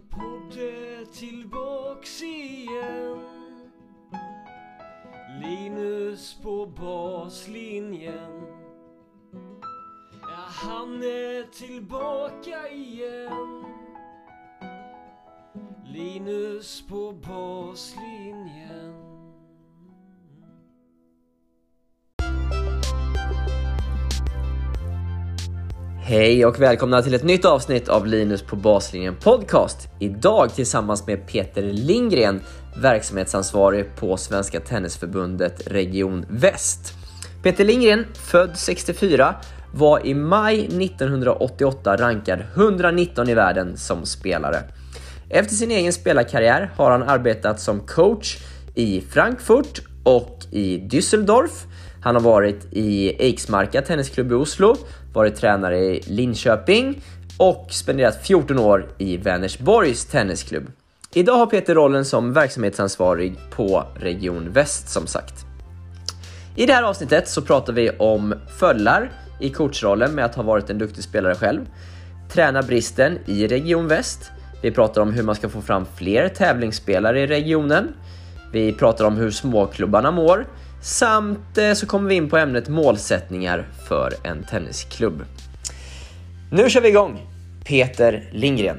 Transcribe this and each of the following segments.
Min podd är tillbaks igen. Linus på baslinjen. Ja, han är tillbaka igen. Linus på baslinjen. Hej och välkomna till ett nytt avsnitt av Linus på baslinjen podcast. Idag tillsammans med Peter Lindgren, verksamhetsansvarig på Svenska Tennisförbundet Region Väst. Peter Lindgren, född 64, var i maj 1988 rankad 119 i världen som spelare. Efter sin egen spelarkarriär har han arbetat som coach i Frankfurt och i Düsseldorf. Han har varit i Eiksmarka Tennisklubb i Oslo, varit tränare i Linköping och spenderat 14 år i Vänersborgs Tennisklubb. Idag har Peter rollen som verksamhetsansvarig på Region Väst som sagt. I det här avsnittet så pratar vi om föllar i coachrollen med att ha varit en duktig spelare själv, träna bristen i Region Väst, vi pratar om hur man ska få fram fler tävlingsspelare i regionen, vi pratar om hur småklubbarna mår, samt eh, så kommer vi in på ämnet målsättningar för en tennisklubb. Nu kör vi igång! Peter Lindgren.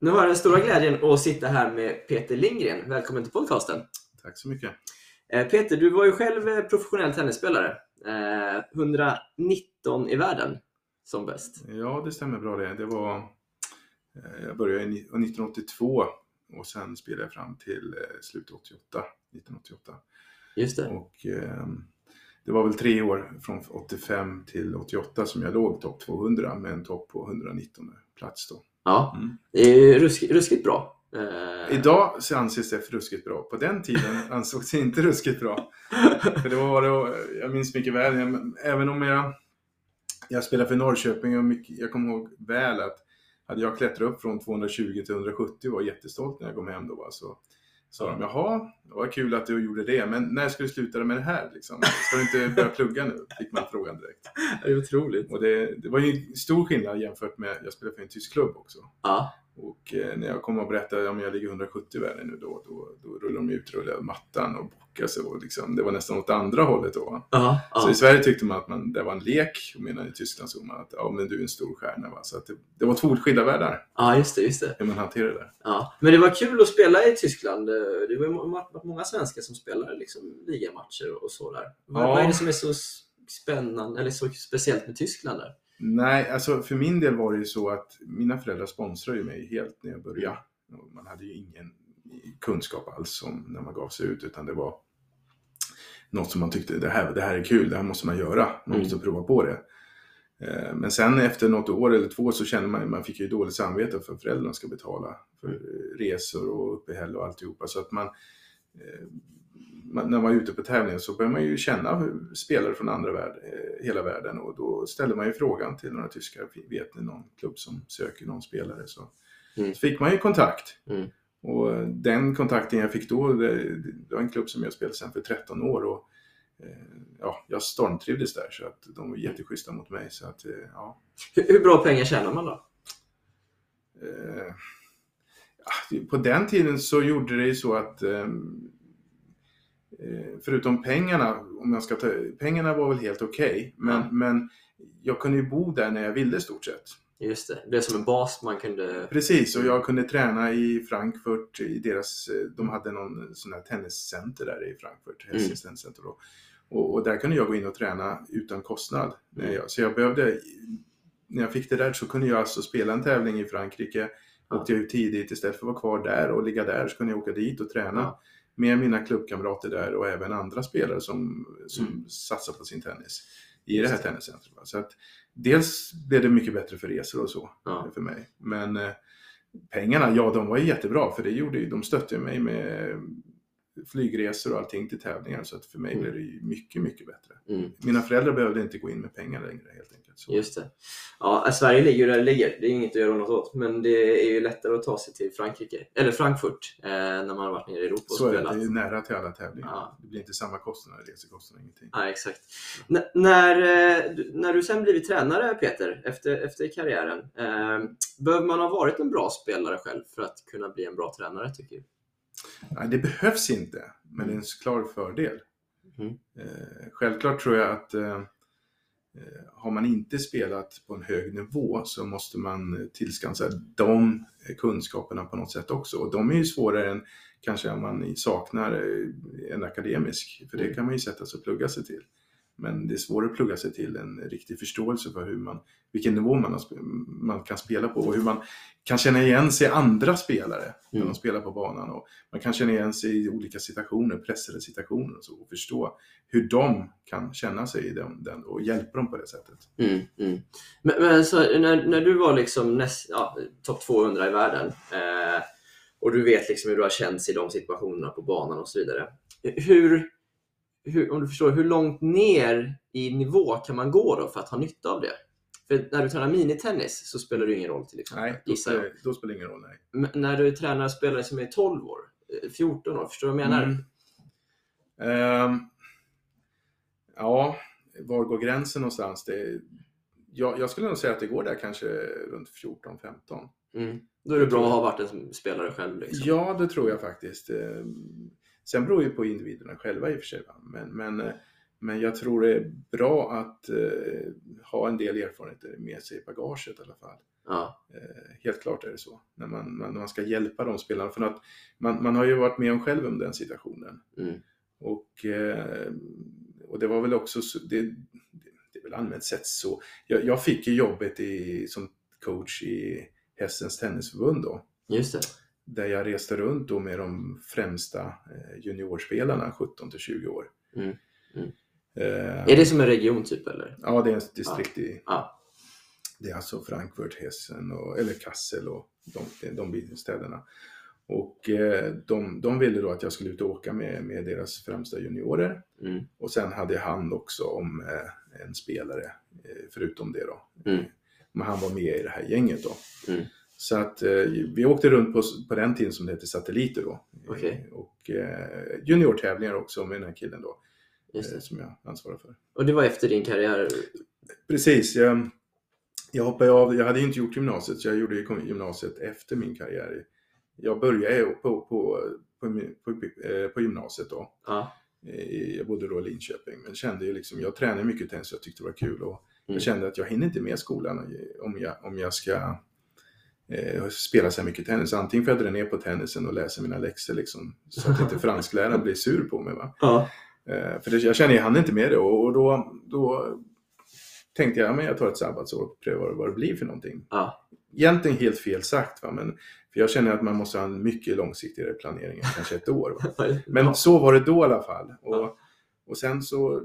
Nu har jag den stora glädjen att sitta här med Peter Lindgren. Välkommen till podcasten. Tack så mycket. Eh, Peter, du var ju själv eh, professionell tennisspelare. Eh, 119 i världen som bäst. Ja, det stämmer bra det. det var, jag började i ni- 1982 och sen spelade jag fram till eh, slutet 88, 1988. Just det. Och eh, det var väl tre år från 85 till 88 som jag låg topp 200 med en topp på 119 plats då. Ja, Mm. det är ju ruskigt, bra. Eh, Idag så anses det för ruskigt bra. På den tiden ansågs det inte ruskigt bra. För det var det, jag minns mycket väl, även om jag, jag spelade för Norrköping och mycket, jag kommer ihåg väl att hade jag klättrat upp från 220 till 170 och var jättestolt när jag kom hem då. Va, så sa de, jaha, det var kul att du gjorde det, men när ska du sluta med det här? Liksom? Ska du inte börja plugga nu? Fick man frågan direkt. Det är otroligt. Och det, det var ju stor skillnad jämfört med, jag spelade för en tysk klubb också. Ja, Och eh, när jag kom och berättade om jag ligger 170 i världen nu då, då, då rullar de ut rullade mattan och bockade sig. Och liksom, det var nästan åt andra hållet då. va. ja, Så ja. i Sverige tyckte man att man, det var en lek, och medan i Tyskland såg man att ja, men du är en stor stjärna. Va? Så att det, det var två skilda världar, ja just det. Just det. hur man hanterar det. Ja. Men det var kul att spela i Tyskland. Det var många svenskar som spelade liksom, ligamatcher och så där. Vad, Ja. vad är det som är så spännande eller så speciellt med Tyskland där? Nej, alltså för min del var det ju så att mina föräldrar sponsrade ju mig helt när jag började. Man hade ju ingen kunskap alls om när man gav sig ut, utan det var något som man tyckte, det här, det här är kul, det här måste man göra, man Mm. måste prova på det. Eh, Men sen efter något år eller två så kände man, man fick ju dåligt samvete för att föräldrarna ska betala för eh, resor och uppehälle och alltihopa. Så att man, eh, man, när man är ute på tävlingar så börjar man ju känna spelare från andra värld, eh, hela världen och då ställer man ju frågan till några tyskar, vet ni någon klubb som söker någon spelare? Så, Mm. så fick man ju kontakt. Mm. Och den kontakten jag fick då, det, var en klubb som jag spelade sen för 13 år och eh, ja, jag stormtrivdes där så att de var jätteschyssta mot mig. Så att, eh, ja, Hur, hur bra pengar tjänar man då? Eh, på den tiden så gjorde det ju så att eh, förutom pengarna, om jag ska ta, pengarna var väl helt okej, men, Ja. men jag kunde ju bo där när jag ville i stort sett. Just det. Det är som en bas man kunde... Precis, och jag kunde träna i Frankfurt, i deras, eh, de hade någon sån här tenniscenter där i Frankfurt, Mm. Då. Och, och där kunde jag gå in och träna utan kostnad. Mm. Så jag behövde, när jag fick det där så kunde jag alltså spela en tävling i Frankrike, Ja. åkte jag ut tidigt istället för att vara kvar där och ligga där så kunde jag åka dit och träna Ja. Med mina klubbkamrater där och även andra spelare som, som Mm. satsar på sin tennis i det här tenniscentret. Så att dels blev det mycket bättre för resor och så Ja. för mig. Men eh, pengarna, ja de var ju jättebra för det gjorde de stötte mig med flygresor och allting till tävlingar. Så att för mig Mm. blev det mycket, mycket bättre. Mm. Mina föräldrar behövde inte gå in med pengar längre helt enkelt. Så. Just det. Ja, Sverige ligger där det ligger. Det är inget att göra något åt. Men det är ju lättare att ta sig till Frankrike, eller Frankfurt, eh, när man har varit nere i Europa och Så är det, spelat. det är nära till alla tävlingar. Ja. Det blir inte samma kostnader, resekostnader, ingenting. Ja, exakt. N- när, eh, när du sen blivit tränare, Peter, efter, efter karriären, eh, behöver man ha varit en bra spelare själv för att kunna bli en bra tränare, tycker du? Nej, det behövs inte, men det är en klar fördel. Mm. Eh, självklart tror jag att eh, eh, har man inte spelat på en hög nivå så måste man tillskansa de kunskaperna på något sätt också. Och de är ju svårare än kanske om man saknar en akademisk, för det Mm. kan man ju sätta sig och plugga sig till. Men det är svårare att plugga sig till en riktig förståelse för hur man, vilken nivå man, har, man kan spela på och hur man kan känna igen sig i andra spelare när Mm. de spelar på banan. Och man kan känna igen sig i olika situationer, pressade situationer och så och förstå hur de kan känna sig i den, den och hjälpa dem på det sättet. Mm, mm. Men, men så, när, när du var liksom näst, ja, topp 200 i världen eh, och du vet liksom hur du har känt i de situationerna på banan och så vidare. Hur, hur, om du förstår, hur långt ner i nivå kan man gå då för att ha nytta av det? För när du tränar minitennis så spelar det ingen roll till exempel, Nej, då spelar, då spelar det ingen roll. Nej. Men när du tränar spelare som är 12 år, eh, 14 år, förstår du vad jag menar? Mm. Ehm, ja, var går gränsen någonstans? Det, jag, jag skulle nog säga att det går där kanske runt 14-15. Mm. Då är det bra att ha varit en spelare själv. Liksom. Ja, det tror jag faktiskt. Sen beror ju på individerna själva i och för sig. Men, men, eh, men jag tror det är bra att eh, ha en del erfarenheter med sig i bagaget i alla fall. Ja. Eh, helt klart är det så. När man, man, när man ska hjälpa de spelarna. För att man, man har ju varit med om själv om den situationen. Mm. Och, eh, och det var väl också, så, det, det, det är väl allmänt sett så. Jag, jag fick ju jobbet i, som coach i Hästens Tennisförbund då. Just det. Där jag reste runt då med de främsta eh, juniorspelarna, 17 till 20 år. Mm, mm. Eh, Är det som en region typ eller? Ja, det är ett distrikt i... Ja. Det är alltså Frankfurt, Hessen och, eller Kassel och de, de städerna. Och eh, de, de ville då att jag skulle ut och åka med, med deras främsta juniorer. Mm. Och sen hade jag hand också om eh, en spelare förutom det då. Mm. Men han var med i det här gänget då. Så att eh, vi åkte runt på, på den tiden som det hette satelliter då. Eh, Och eh, juniortävlingar också med den här killen då. Eh, som jag ansvarar för. Och det var efter din karriär? Precis. Jag, jag hoppade av. Jag hade inte gjort gymnasiet, så jag gjorde gymnasiet efter min karriär. Jag började på, på, på, på, eh, på gymnasiet då. Ja. Eh, Jag bodde då i Linköping, men kände ju liksom, jag tränade mycket tennis och jag tyckte det var kul. Och Mm. Jag kände att jag hinner inte med skolan om jag, om jag ska eh, spela så här mycket tennis. Antingen får jag dra ner på tennisen och läsa mina läxor liksom, så att inte franskläraren blir sur på mig. Va? Ja. Eh, för det, jag känner jag hann inte med det och, och då, då tänkte jag, ja, men jag tar ett sabbatsår och prövar vad det blir för någonting. Ja. Egentligen helt fel sagt, va? men för jag känner att man måste ha en mycket långsiktigare planering än kanske ett år. Va? Men ja. så var det då i alla fall. Och, Ja. och sen så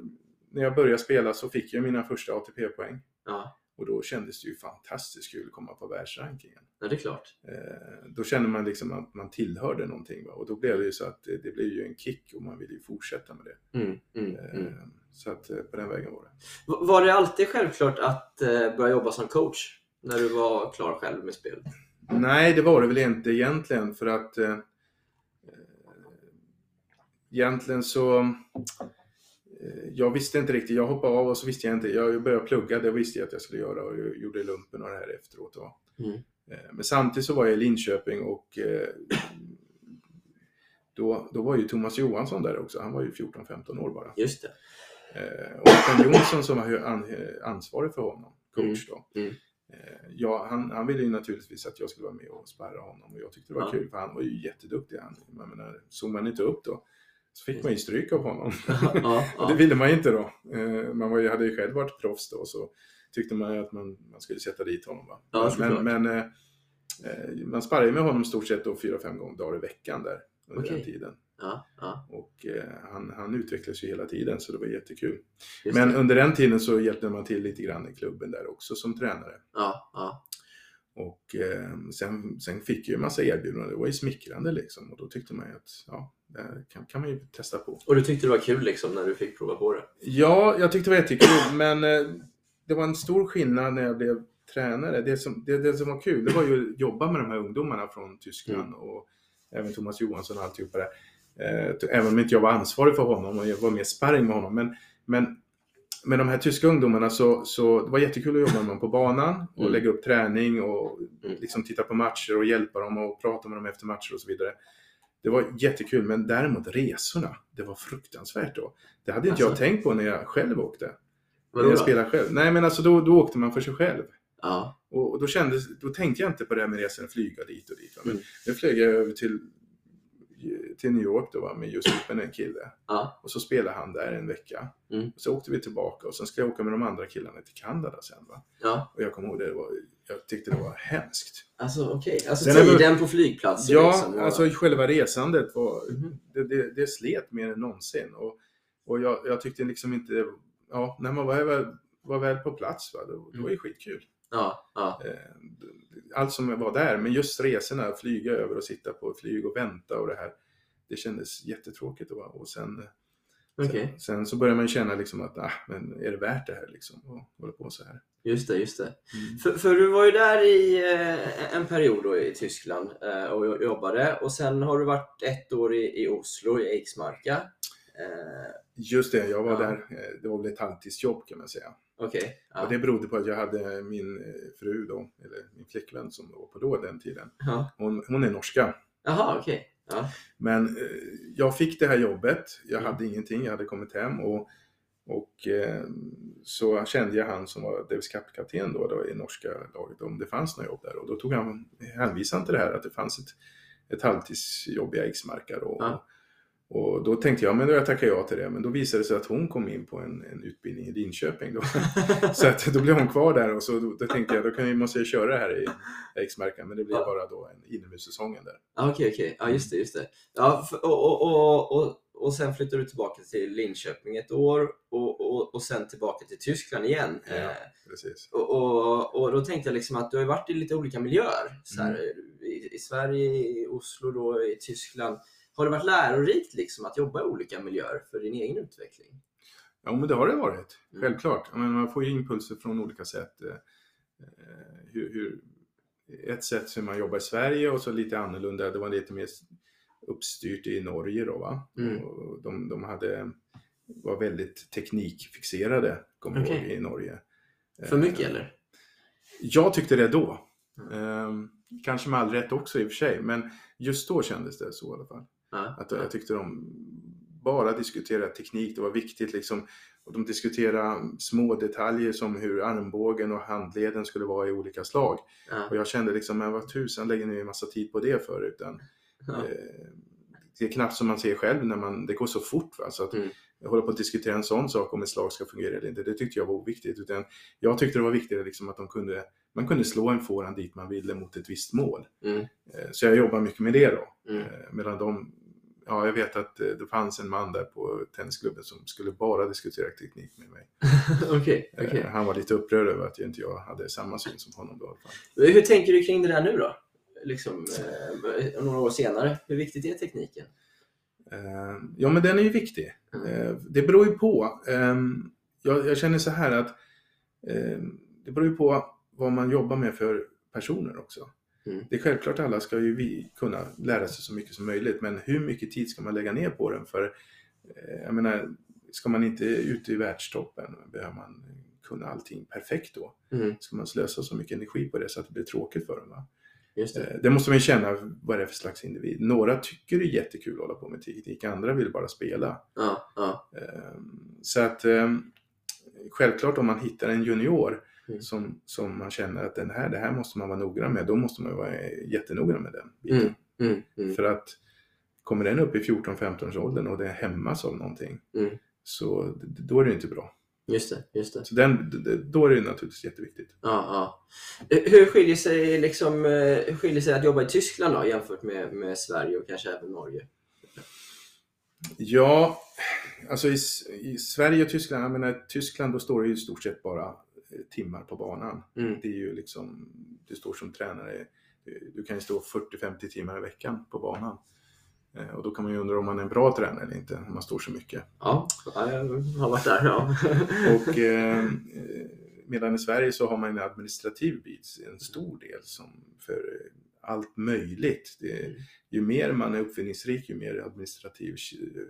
när jag började spela så fick jag mina första ATP-poäng. Ja. Och då kändes det ju fantastiskt kul att komma på världsrankingen. ja, det är klart. Eh, då kände man liksom att man tillhörde någonting. Va? Och då blev det ju så att det, det blev ju en kick och man ville ju fortsätta med det. Mm, mm, Eh, mm. Så att eh, på den vägen var det. Var det alltid självklart att eh, börja jobba som coach när du var klar själv med spel? Nej, det var det väl inte egentligen för att eh, eh, egentligen så jag visste inte riktigt. Jag hoppade av och så visste jag inte. Jag började plugga, det visste jag att jag skulle göra och jag gjorde lumpen och det här efteråt. Mm. Eh, Men samtidigt så var jag i Linköping och eh, då, då var ju Thomas Johansson där också. Han var ju 14-15 år bara. Just det. Eh, Och Sven Jonsson som var ansvarig för honom, coach då. Mm. Eh, Ja, han, han ville ju naturligtvis att jag skulle vara med och sparra honom och jag tyckte det var Ja. kul för han var ju jätteduktig. Han, jag menar, såg man inte upp då så fick man ju stryk av honom. Ja, och det ja. ville man ju inte då. Eh, Man var ju, hade ju själv varit proffs då så tyckte man ju att man, man skulle sätta dit honom. Va? Ja, men men eh, eh, man sparrade med honom stort sett då fyra, fem gånger dagar i veckan där under Okej. den tiden. ja, ja. Och eh, han, han utvecklades ju hela tiden så det var jättekul. Just Men det. under den tiden så hjälpte man till lite grann i klubben där också som tränare. Ja, ja. Och eh, sen, sen fick jag ju en massa erbjudanden, det var ju smickrande liksom. Och då tyckte man ju att ja, kan, kan man ju testa på. Och du tyckte det var kul liksom när du fick prova på det? Ja, jag tyckte det var jättekul, men eh, det var en stor skillnad när jag blev tränare. Det som, det, det som var kul, det var ju att jobba med de här ungdomarna från Tyskland och även Thomas Johansson och alltihopa det. Eh, även om inte jag var ansvarig för honom och jag var mer sparring med honom. Men, men med de här tyska ungdomarna så, så det var jättekul att jobba med dem på banan och Mm. lägga upp träning och Mm. liksom titta på matcher och hjälpa dem och prata med dem efter matcher och så vidare. Det var jättekul, men däremot resorna, det var fruktansvärt då. Det hade inte jag Alltså? tänkt på när jag själv åkte. Vadå när jag spelade själv. Nej, men alltså då, då åkte man för sig själv. Ja. Och, och då, kändes, då tänkte jag inte på det här med resan, flyga dit och dit. Va? Men Mm. nu flög jag över till, till New York då, va? med just med en kille. Ja. Och så spelade han där en vecka. Mm. Och så åkte vi tillbaka och sen skulle jag åka med de andra killarna till Kanada sen. Va? ja. Och jag kommer ihåg det, det var, jag tyckte det var hemskt. Alltså okej. Alltså Sen är det- tiden på flygplatsen Ja, liksom. och- alltså själva resandet var, Mhm. det, det, det slet mer än någonsin. Och, och jag, jag tyckte liksom inte, ja, när man var, väl- var väl på plats, va, då, det var ju skitkul. Ja, ja. Eh, Allt som var där, men just resorna, flyga över och sitta på ett flyg och vänta och det här. Det kändes jättetråkigt. Och, och sen, Okej. sen, sen så började man känna liksom att, ah, men är det värt det här liksom? Och hålla på så här. Just det, just det. Mm. För, för du var ju där i eh, en period då i Tyskland eh, och jobbade och sen har du varit ett år i, i Oslo, i Eiksmarka. Eh, Just det, jag var Ja. där, eh, det var väl ett halvtidsjobb kan man säga. Okej. Ja. Och det berodde på att jag hade min eh, fru då, eller min flickvän som var på då den tiden. Ja. Hon, hon är norska. Jaha, okej. Ja. Men eh, jag fick det här jobbet. Jag Mm. hade ingenting, jag hade kommit hem och, och eh, så kände jag han som var Davis Cup-kapten då, då i norska laget om det fanns något jobb där. Och då tog han, hänvisade han till det här att det fanns ett, ett halvtidsjobb i Eiksmarka. Och, Ja. Och då tänkte jag, men då jag tackar jag till det. Men då visade det sig att hon kom in på en, en utbildning i Linköping. Då. Så att, då blev hon kvar där och så, då, då tänkte jag, då kan vi, måste jag köra det här i Eiksmarka. Men det blev Ja. bara då en inomhussäsongen där. Ja, Okej, okej. Ja, just det, just det. Ja, f- och, och, och, och, sen flyttade du tillbaka till Linköping ett år och, och, och sen tillbaka till Tyskland igen. Ja. Eh, Precis. Och, och, och då tänkte jag liksom att du har varit i lite olika miljöer. Så här, i, I Sverige, i Oslo, då, i Tyskland. Har det varit lärorikt liksom att jobba i olika miljöer för din egen utveckling? Ja, men det har det varit. Mm. Självklart. Menar, man får ju impulser från olika sätt. Eh, eh, hur, hur, ett sätt som man jobbar i Sverige och så lite annorlunda. Det var lite mer uppstyrt i Norge då. Va? Mm. Och de, de hade, var väldigt teknikfixerade, kommer Okej. ihåg, i Norge. För mycket Eh, eller? Jag tyckte det då. Mm. Eh, kanske med all rätt också i och för sig, men just då kändes det så i alla fall. Ja. Att jag tyckte de bara diskuterade teknik, det var viktigt liksom. Och de diskuterade små detaljer som hur armbågen och handleden skulle vara i olika slag. Ja. Och jag kände liksom, men vad tusan lägger ni en massa tid på det för? Utan, Ja. eh, det är knappt som man ser själv när man, det går så fort. Va? Så att Mm. håller på att diskutera en sån sak om ett slag ska fungera eller inte. Det tyckte jag var oviktigt. Utan jag tyckte det var viktigare liksom att de kunde, man kunde slå en forehand dit man ville mot ett visst mål. Mm. Eh, Så jag jobbar mycket med det då. Mm. Eh, Medan de, ja jag vet att eh, det fanns en man där på tennisklubben som skulle bara diskutera teknik med mig. Okej, Eh, okej. Han var lite upprörd över att jag inte jag hade samma syn som honom då. Hur tänker du kring det där nu då? Liksom, eh, några år senare. Hur viktigt är tekniken? Eh, Ja men den är ju viktig. Mm. Eh, Det beror ju på. Ehm, Jag, jag känner så här att ehm, det beror ju på vad man jobbar med för personer också. Mm. Det är självklart alla ska ju vi kunna lära sig så mycket som möjligt men hur mycket tid ska man lägga ner på den? För eh, jag menar, ska man inte ut i världstoppen behöver man kunna allting perfekt då. Mm. Ska man slösa så mycket energi på det så att det blir tråkigt för dem? Va? Det. Eh, Det måste man känna vad det är för slags individ. Några tycker det är jättekul att hålla på med teknik, andra vill bara spela. Ja, ja. Ehm, Så att ehm, självklart om man hittar en junior Mm. som, som man känner att den här, det här måste man vara noggrann med, då måste man vara jättenoggrann med den biten. Mm. Mm. Mm. För att kommer den upp i 14-15 års åldern och det hämmas av någonting, så då är det inte bra. Just det, just det. Så den, då är det naturligtvis jätteviktigt. Ja, ja. Hur skiljer sig, liksom, eh, hur skiljer sig att jobba i Tyskland då, jämfört med, med Sverige och kanske även Norge? Ja, alltså i, i Sverige och Tyskland, jag menar Tyskland då står det ju i stort sett bara timmar på banan. Mm. Det är ju liksom, du står som tränare, du- kan ju stå 40-50 timmar i veckan på banan. Eh, Och då kan man ju undra om man är en bra tränare eller inte, om man står så mycket. Ja, ja, jag har varit där. Ja. Och, eh, medan i Sverige så har man en administrativ bit, en stor del som för allt möjligt. Det, ju mer man är uppfinningsrik, ju mer administrativ eh,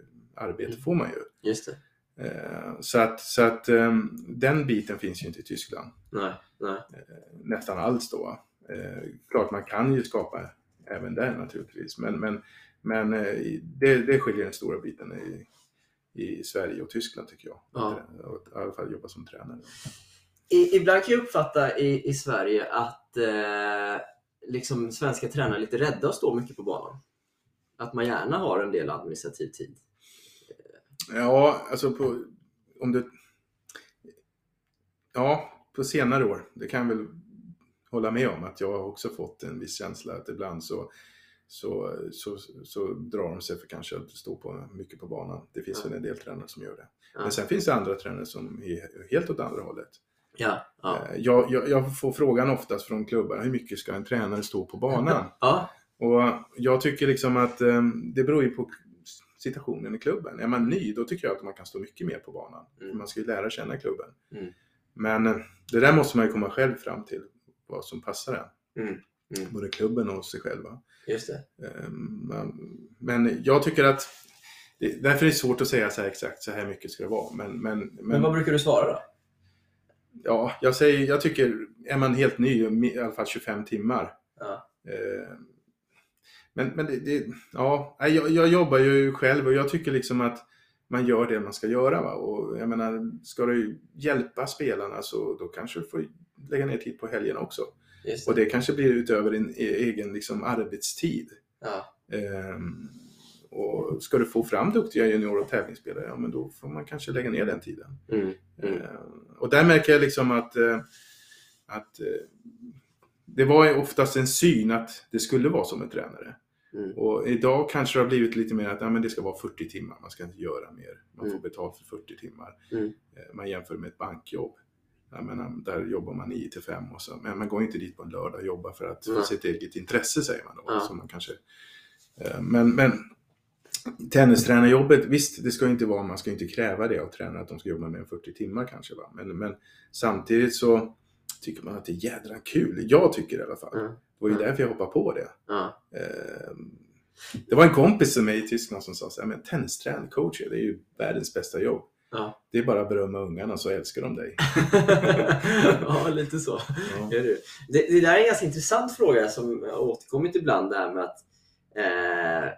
arbete Mm. får man ju. Just det. Eh, Så att, så att eh, den biten finns ju inte i Tyskland Nej, nej. nästan alls då. Eh, klart man kan ju skapa även där naturligtvis, men, men, men eh, det, det skiljer den stora biten i, i Sverige och Tyskland tycker jag. Ja. I alla fall jobba som tränare. I, ibland kan jag uppfatta i, i Sverige att eh, liksom svenska tränare är lite rädda att stå mycket på banan. Att man gärna har en del administrativ tid. Ja, alltså på, om du... Ja, på senare år, det kan jag väl hålla med om att jag har också fått en viss känsla att ibland så, så, så, så drar de sig för kanske att stå på, mycket på banan. Det finns Ja. väl en del tränare som gör det. Ja. Men sen finns det andra tränare som är helt åt andra hållet. Ja, ja. Eh, Jag, jag, jag får frågan oftast från klubbar, hur mycket ska en tränare stå på banan? ja, Och jag tycker liksom att eh, det beror ju på situationen i klubben. Är man ny, då tycker jag att man kan stå mycket mer på banan. Mm. Man ska ju lära känna klubben. Mm. Men eh, det där måste man ju komma själv fram till, vad som passar en. Mm. Mm. Både klubben och sig själva. just det. Eh, man- Men jag tycker att, därför är det svårt att säga så här exakt så här mycket ska det vara. Men, men, Men, men vad brukar du svara då? ja, jag, säger, jag tycker, är man helt ny, i alla fall 25 timmar, Ja. Eh, Men, men det, det, ja, jag, jag jobbar ju själv och jag tycker liksom att man gör det man ska göra. Va? Och jag menar, ska du hjälpa spelarna så då kanske du får lägga ner tid på helgerna också. Just Och det. det kanske blir utöver din e- egen liksom, arbetstid. Ja. Ehm, och ska du få fram duktiga junior och tävlingsspelare, ja men då får man kanske lägga ner den tiden. Mm. Mm. Ehm, och där märker jag liksom att, eh, att eh, det var oftast en syn att det skulle vara som en tränare. Mm. Och idag kanske det har blivit lite mer att ja, men det ska vara 40 timmar, man ska inte göra mer. Man får Mm. betalt för 40 timmar. Mm. Eh, Man jämför med ett bankjobb. Jag menar, där jobbar man 9 till 5 och så, men man går inte dit på en lördag och jobbar för att för sitt eget intresse säger man då. Ja. Så man kanske, eh, men, men tennistränarjobbet, visst det ska inte vara, man ska inte kräva det av tränare att de ska jobba mer än 40 timmar kanske. Va? Men, men samtidigt så tycker man att det är jädra kul. Jag tycker det i alla fall. Ja. Det var ju Ja. därför jag hoppade på det. Eh, Det var en kompis till mig i Tyskland som sa så här, men tennistränare, coach, det är ju världens bästa jobb. Ja. Det är bara att berömma ungarna så älskar de dig. ja, lite så. Ja. Du. Det, det där är en ganska intressant fråga som återkommit ibland, det här med att eh,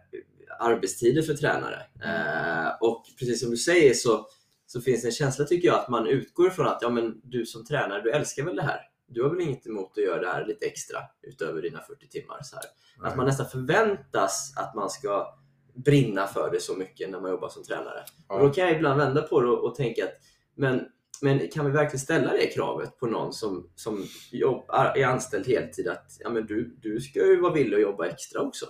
arbetstider för tränare. Eh, och precis som du säger så, så finns det en känsla tycker jag att man utgår ifrån att ja, men du som tränare, du älskar väl det här? Du har väl inget emot att göra det här lite extra utöver dina 40 timmar? Så här. Att man nästan förväntas att man ska brinna för det så mycket när man jobbar som tränare. Ja. Och då kan jag ibland vända på det och, och tänka att men, men kan vi verkligen ställa det kravet på någon som, som jobbar, är anställd heltid att ja, men du, du ska ju vara villig att jobba extra också?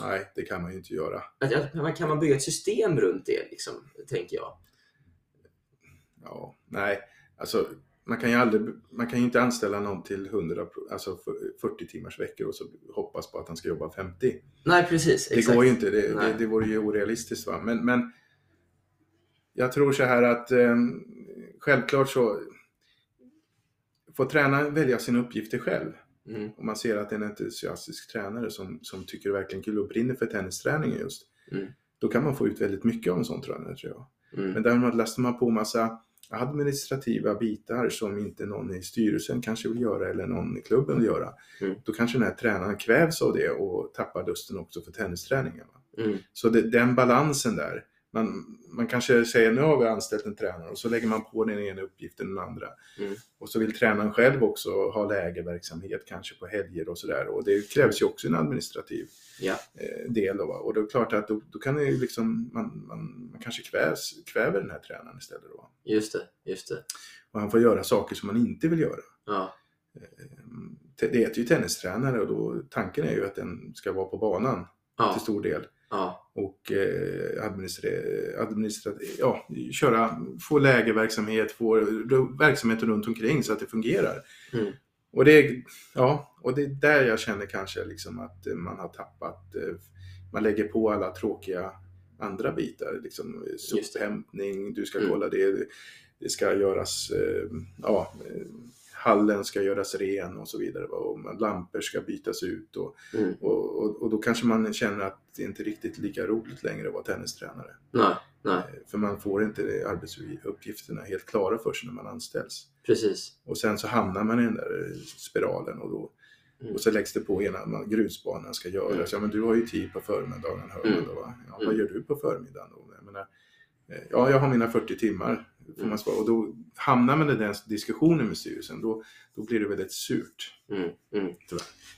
Nej, det kan man ju inte göra. Att, kan man bygga ett system runt det, liksom, tänker jag? Ja, nej, alltså man kan ju aldrig, man kan ju inte anställa någon till 100, pro- alltså för- 40 timmars veckor och så hoppas på att han ska jobba 50. Nej, precis. Det exakt. går ju inte, det, det, det vore ju orealistiskt. Va? Men, men jag tror så här att eh, självklart så får tränaren välja sina uppgifter själv. Mm, Om man ser att det är en entusiastisk tränare som, som tycker verkligen kul och brinner för tennisträningen just. Mm. Då kan man få ut väldigt mycket av en sån tränare tror jag. mm, Men däremot lastar man på massa administrativa bitar som inte någon i styrelsen kanske vill göra eller någon i klubben vill göra. Mm. Då kanske den här tränaren kvävs av det och tappar lusten också för tennisträningen. Mm, Så det, den balansen där. Man, man kanske säger nu har vi anställt en tränare och så lägger man på den ena uppgiften den andra. Mm. Och så vill tränaren själv också ha lägerverksamhet kanske på helger och sådär. Och det krävs ju också en administrativ ja. eh, del. Då, och det är klart att då, då kan det liksom, man, man, man kanske kvävs, kväver den här tränaren istället. Då. Just det. Just det. Och han får göra saker som man inte vill göra. Ja. Ehm, Det heter ju tennistränare och då, tanken är ju att den ska vara på banan Ja. till stor del. Ja. Och eh, administrera, administra, ja, köra, få lägerverksamhet, få verksamheten runt omkring så att det fungerar. Mm. Och, det, ja, och det är där jag känner kanske liksom att man har tappat eh, man lägger på alla tråkiga andra bitar. Liksom sophämtning, du ska Mm. kolla det, det ska göras, eh, ja, eh, hallen ska göras ren och så vidare. Och lampor ska bytas ut och, Mm. och, och, och då kanske man känner att det inte är riktigt lika roligt längre att vara tennistränare. Nej, nej, Eh, För man får inte arbetsuppgifterna helt klara för sig när man anställs. precis. Och sen så hamnar man i den där eh, spiralen och, då, Mm. och så läggs det på ena man, grusbanan ska göras. Mm. Ja, men du har ju tid på förmiddagen, hör man Mm. då. Va? Ja, Mm. vad gör du på förmiddagen då? Jag menar, eh, ja, jag har mina 40 timmar. Får Mm. man svara. Och då hamnar man i den diskussionen med styrelsen, då, då blir det väldigt surt. Mm, mm.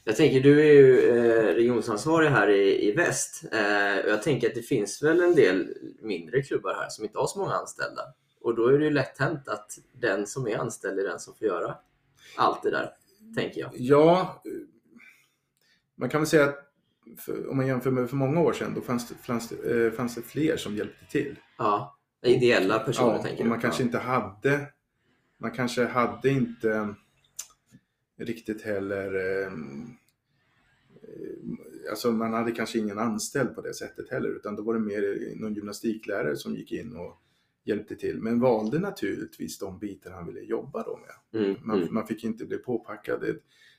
Jag tänker, du är ju eh, regionsansvarig här i, i väst. Eh, jag tänker att det finns väl en del mindre klubbar här som inte har så många anställda. Och då är det ju lätt hänt att den som är anställd är den som får göra allt det där, tänker jag. Ja, man kan väl säga att för, om man jämför med för många år sedan, då fanns det, fanns det, eh, fanns det fler som hjälpte till. Ja, ideella personer Ja, tänker du? man kanske inte hade man kanske hade inte riktigt heller eh, eh, alltså man hade kanske ingen anställd på det sättet heller utan då var det mer någon gymnastiklärare som gick in och hjälpte till men valde naturligtvis de bitar han ville jobba då med. Mm, Man, mm, man fick inte bli påpackad.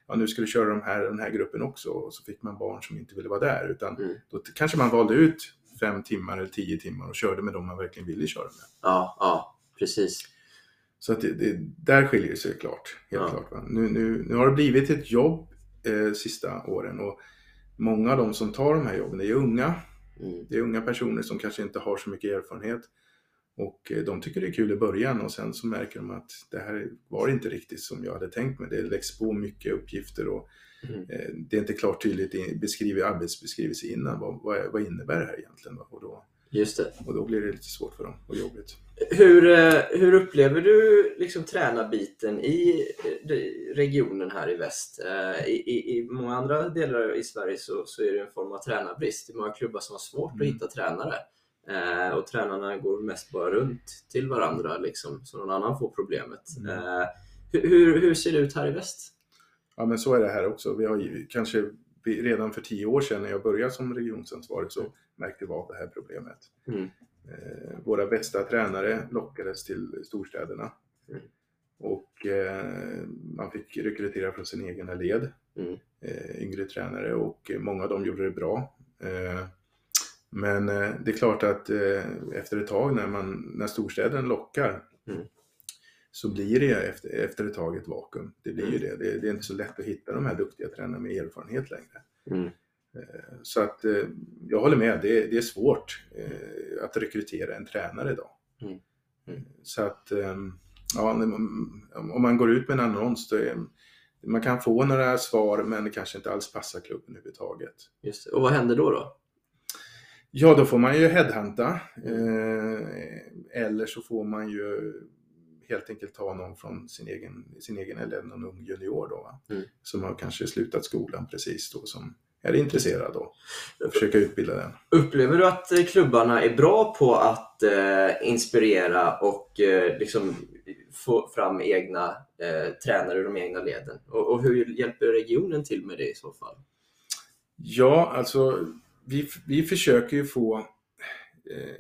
Ja, nu ska du köra de här, den här gruppen också och så fick man barn som inte ville vara där utan Mm. då kanske man valde ut fem timmar eller tio timmar och körde med dem man verkligen ville köra med. ja, ja, precis. Så att det, det, där skiljer det sig klart. Helt Ja. klart va? Nu, nu, nu har det blivit ett jobb eh, sista åren och många av de som tar de här jobben är unga. Mm, Det är unga personer som kanske inte har så mycket erfarenhet. Och eh, de tycker det är kul i början och sen så märker de att det här var inte riktigt som jag hade tänkt mig. Det läggs på mycket uppgifter och mm. eh, det är inte klart tydligt beskrivet arbetsbeskrivelse innan. Vad, vad, vad innebär det här egentligen? Och då, Just det. och då blir det lite svårt för dem och jobbigt. Hur, eh, hur upplever du liksom tränarbiten i eh, regionen här i väst? I, i, I många andra delar i Sverige så, så är det en form av tränarbrist. Det är många klubbar som har svårt att Mm. hitta tränare. Och tränarna går mest bara runt till varandra liksom, så någon annan får problemet. Mm. Hur, hur, hur ser det ut här i väst? Ja, men så är det här också. Vi har kanske redan för tio år sedan när jag började som regionsansvarig så märkte vi av det här problemet. Mm. Eh, våra bästa tränare lockades till storstäderna. Mm. Och eh, man fick rekrytera från sin egna led, Mm. eh, yngre tränare och många av dem gjorde det bra. Eh, men eh, det är klart att eh, efter ett tag när, man, när storstäderna lockar Mm. Så blir det efter, efter ett tag ett vakuum. Det blir ju Mm. det. det. Det är inte så lätt att hitta de här duktiga tränarna med erfarenhet längre. Mm. Eh, Så att eh, jag håller med, det, det är svårt eh, att rekrytera en tränare idag. Mm. Mm. Så att ehm, ja, om man går ut med en annons då är, man kan få några svar men det kanske inte alls passar klubben överhuvudtaget. Just det. Och vad händer då? då? Ja, då får man ju headhunta. Eh, eller så får man ju helt enkelt ta någon från sin egen, sin egen eller någon ung junior då. Mm. Som har kanske slutat skolan precis då, som är intresserad då. Och försöka utbilda den. Upplever du att eh, klubbarna är bra på att eh, inspirera och eh, liksom få fram egna eh, tränare ur de egna leden? Och, och hur hjälper regionen till med det i så fall? Ja, alltså vi, vi försöker ju få... Eh,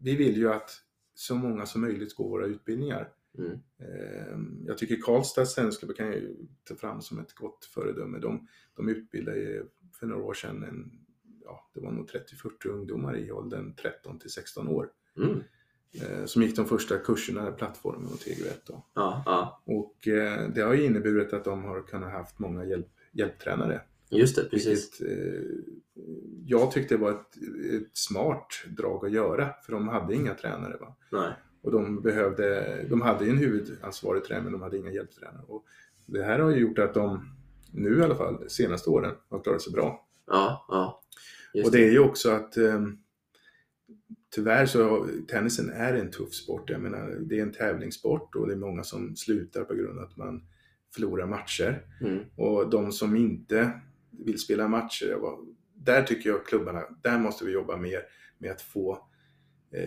vi vill ju att så många som möjligt går våra utbildningar. Mm. Eh, jag tycker Karlstads tennisklubb kan jag ju ta fram som ett gott föredöme. De, de utbildade ju för några år sedan en, ja, det var nog 30-40 ungdomar i åldern 13 till 16 år. Mm. Eh, som gick de första kurserna, plattformen och TG1 då. Ja, ja, Och eh, det har ju inneburit att de har kunnat haft många hjälp, hjälptränare. just det, precis. Vilket eh, jag tyckte var ett, ett smart drag att göra, för de hade inga tränare. Va? Nej. Och de, behövde, de hade ju en huvudansvarig tränare, men de hade inga hjälptränare. Och det här har ju gjort att de, nu i alla fall, de senaste åren, har klarat sig bra. Ja, ja. Och det är ju också att eh, tyvärr så tennisen är en tuff sport. Jag menar, det är en tävlingssport och det är många som slutar på grund av att man förlorar matcher. Mm. Och de som inte vill spela matcher, där tycker jag klubbarna, där måste vi jobba mer med att få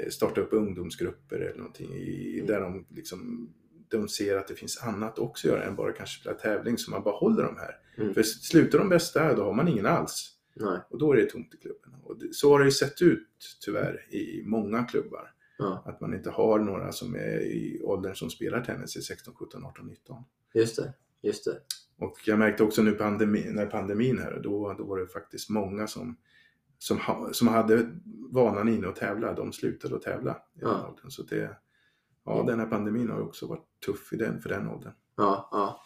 starta upp ungdomsgrupper eller någonting i, Mm. där de liksom de ser att det finns annat också att göra än bara kanske spela tävling så man bara håller de här. Mm. För slutar de bästa, då har man ingen alls. Nej. Och då är det tomt i klubben. Och det, så har det ju sett ut tyvärr i många klubbar. Ja, Att man inte har några som är i åldern som spelar tennis i 16, 17, 18, 19. just det. Just det. Och jag märkte också nu pandemi, när pandemin här, då, då var det faktiskt många som, som, ha, som hade vanan inne att tävla. De slutade att tävla i den Ja. åldern. Så det, ja, den här pandemin har också varit tuff i den, för den åldern. Ja, ja.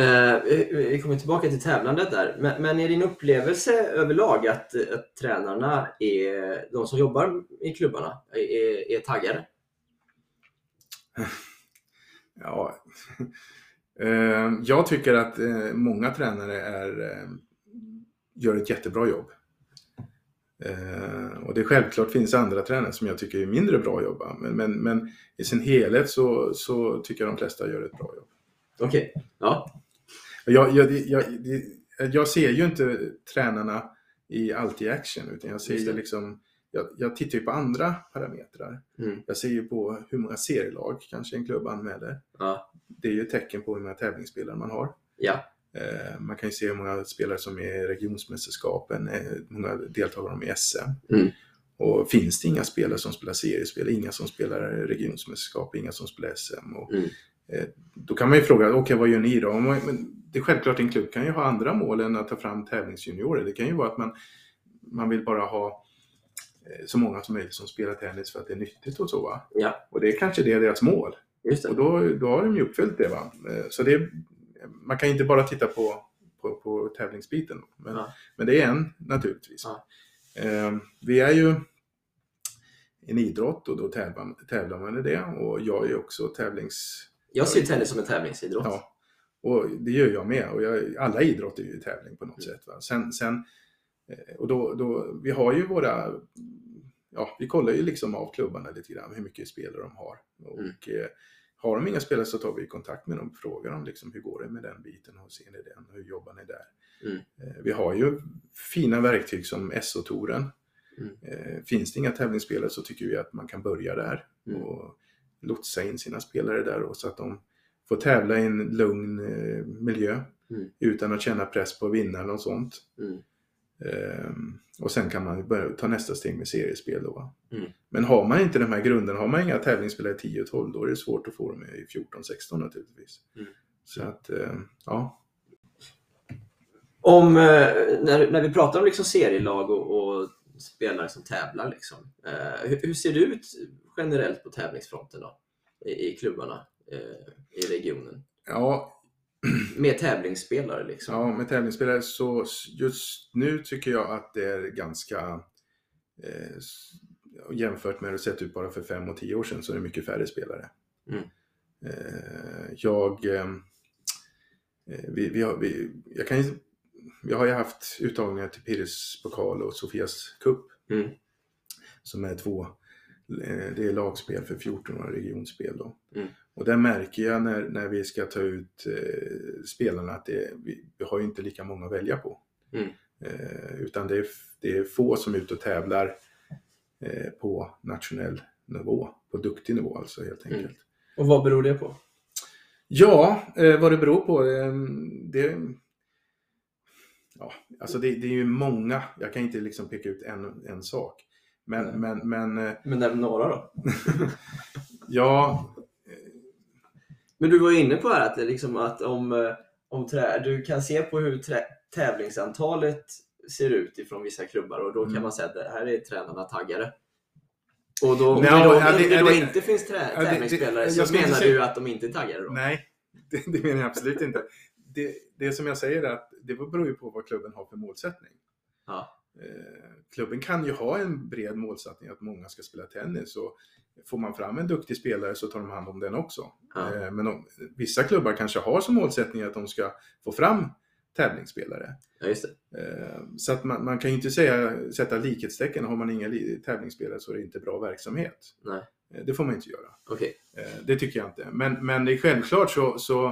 Eh, vi- vi kommer tillbaka till tävlandet där. Men, men är din upplevelse överlag att, att tränarna, är, de som jobbar i klubbarna, är, är taggade? Ja, eh, jag tycker att eh, många tränare är, eh, gör ett jättebra jobb. Eh, och det är självklart finns andra tränare som jag tycker är mindre bra jobb. va. Men, men, men i sin helhet så, så tycker jag de flesta gör ett bra jobb. Okej. Ja. Jag, jag, jag, jag ser ju inte tränarna i alltid action utan jag ser ju liksom jag, jag tittar ju på andra parametrar. Mm. Jag ser ju på hur många serielag kanske en klubb anmäler. Ja. Det är ju ett tecken på hur många tävlingsspelare man har. Ja. Eh, Man kan ju se hur många spelare som är i regionsmästerskapen, eh, hur många deltagare de i SM. Mm. Och finns det inga spelare som spelar seriespel, inga som spelar regionsmästerskap, inga som spelar SM. Och, Mm. eh, Då kan man ju fråga, okej vad gör ni då? Men det är självklart, en klubb kan ju ha andra mål än att ta fram tävlingsjuniorer. Det kan ju vara att man, man vill bara ha så många som möjligt som spelar tennis för att det är nyttigt och så. Va? Ja. Och det är kanske det är deras mål. Och då, då har de ju uppfyllt det. Va? Så det, man kan inte bara titta på, på, på tävlingsbiten. Men, Ja. men det är en naturligtvis. Ja. Eh, vi är ju en idrott och då tävlar, tävlar man i det. Och jag är ju också tävlings... Jag ser tennis som en tävlingsidrott. Ja, och det gör jag med. Och jag, alla idrotter är ju tävling på något Mm. sätt. Va? Sen, sen, eh, och då, då, vi har ju våra... Ja, vi kollar ju liksom av klubbarna lite grann hur mycket spelare de har. Och Mm. Har de inga spelare så tar vi kontakt med dem och frågar dem liksom, hur går det med den biten, hur ser ni den, hur jobbar ni där? Mm. Eh, Vi har ju fina verktyg som SO-touren. Mm. Eh, Finns det inga tävlingsspelare så tycker vi att man kan börja där Mm. och lotsa in sina spelare där och så att de får tävla i en lugn eh, miljö Mm. utan att känna press på att vinna eller något sånt. Ehm, och sen kan man börja ta nästa steg med seriespel då. Mm. Men har man inte de här grunderna, har man inga tävlingsspelare i 10 och 12, då är det svårt att få dem i 14, 16 naturligtvis. Mm. Så att, eh, ja. Om, eh, när, när vi pratar om liksom serielag och, och spelare som tävlar, liksom, eh, hur, hur ser det ut generellt på tävlingsfronten då? I, i klubbarna eh, i regionen? Ja, Med tävlingsspelare liksom? Ja, med tävlingsspelare så just nu tycker jag att det är ganska eh, jämfört med hur det sett ut bara för fem och tio år sedan så är det mycket färre spelare. Mm. Eh, jag, eh, eh, vi, vi har, vi, jag, kan, jag har ju haft uttagningar till Pires pokal och Sofias cup Mm. som är två, eh, det är lagspel för 14 och regionspel då. Mm. Och där märker jag när, när vi ska ta ut eh, spelarna att det, vi, vi har ju inte lika många att välja på. Mm. Eh, utan det är, det är få som är ute och tävlar eh, på nationell nivå, på duktig nivå alltså helt Mm. enkelt. Och vad beror det på? Ja, eh, vad det beror på, eh, det... Ja, alltså det, det är ju många, jag kan inte liksom peka ut en, en sak. Men, men, men eh, Men nämn några då. ja, Men du var inne på att, det liksom att om, eh, om trä, du kan se på hur trä, tävlingsantalet ser ut ifrån vissa klubbar och då kan Mm. man säga att här är tränarna taggade. Och då, om det då, ja, det- det då inte finns trä, ja, tävlingsspelare så menar du att de inte är taggade då? nej, det, det menar jag absolut inte. Det, det som jag säger är att det beror ju på vad klubben har för målsättning. Ja. Eh, klubben kan ju ha en bred målsättning att många ska spela tennis och får man fram en duktig spelare så tar de hand om den också. Ja. Eh, men om, vissa klubbar kanske har som målsättning att de ska få fram tävlingsspelare. Ja, just det. Eh, Så att man, man kan ju inte säga, sätta likhetstecken, har man inga li- tävlingsspelare så är det inte bra verksamhet. Nej. Eh, Det får man inte göra. Eh, Det tycker jag inte. Men, men det är självklart så, så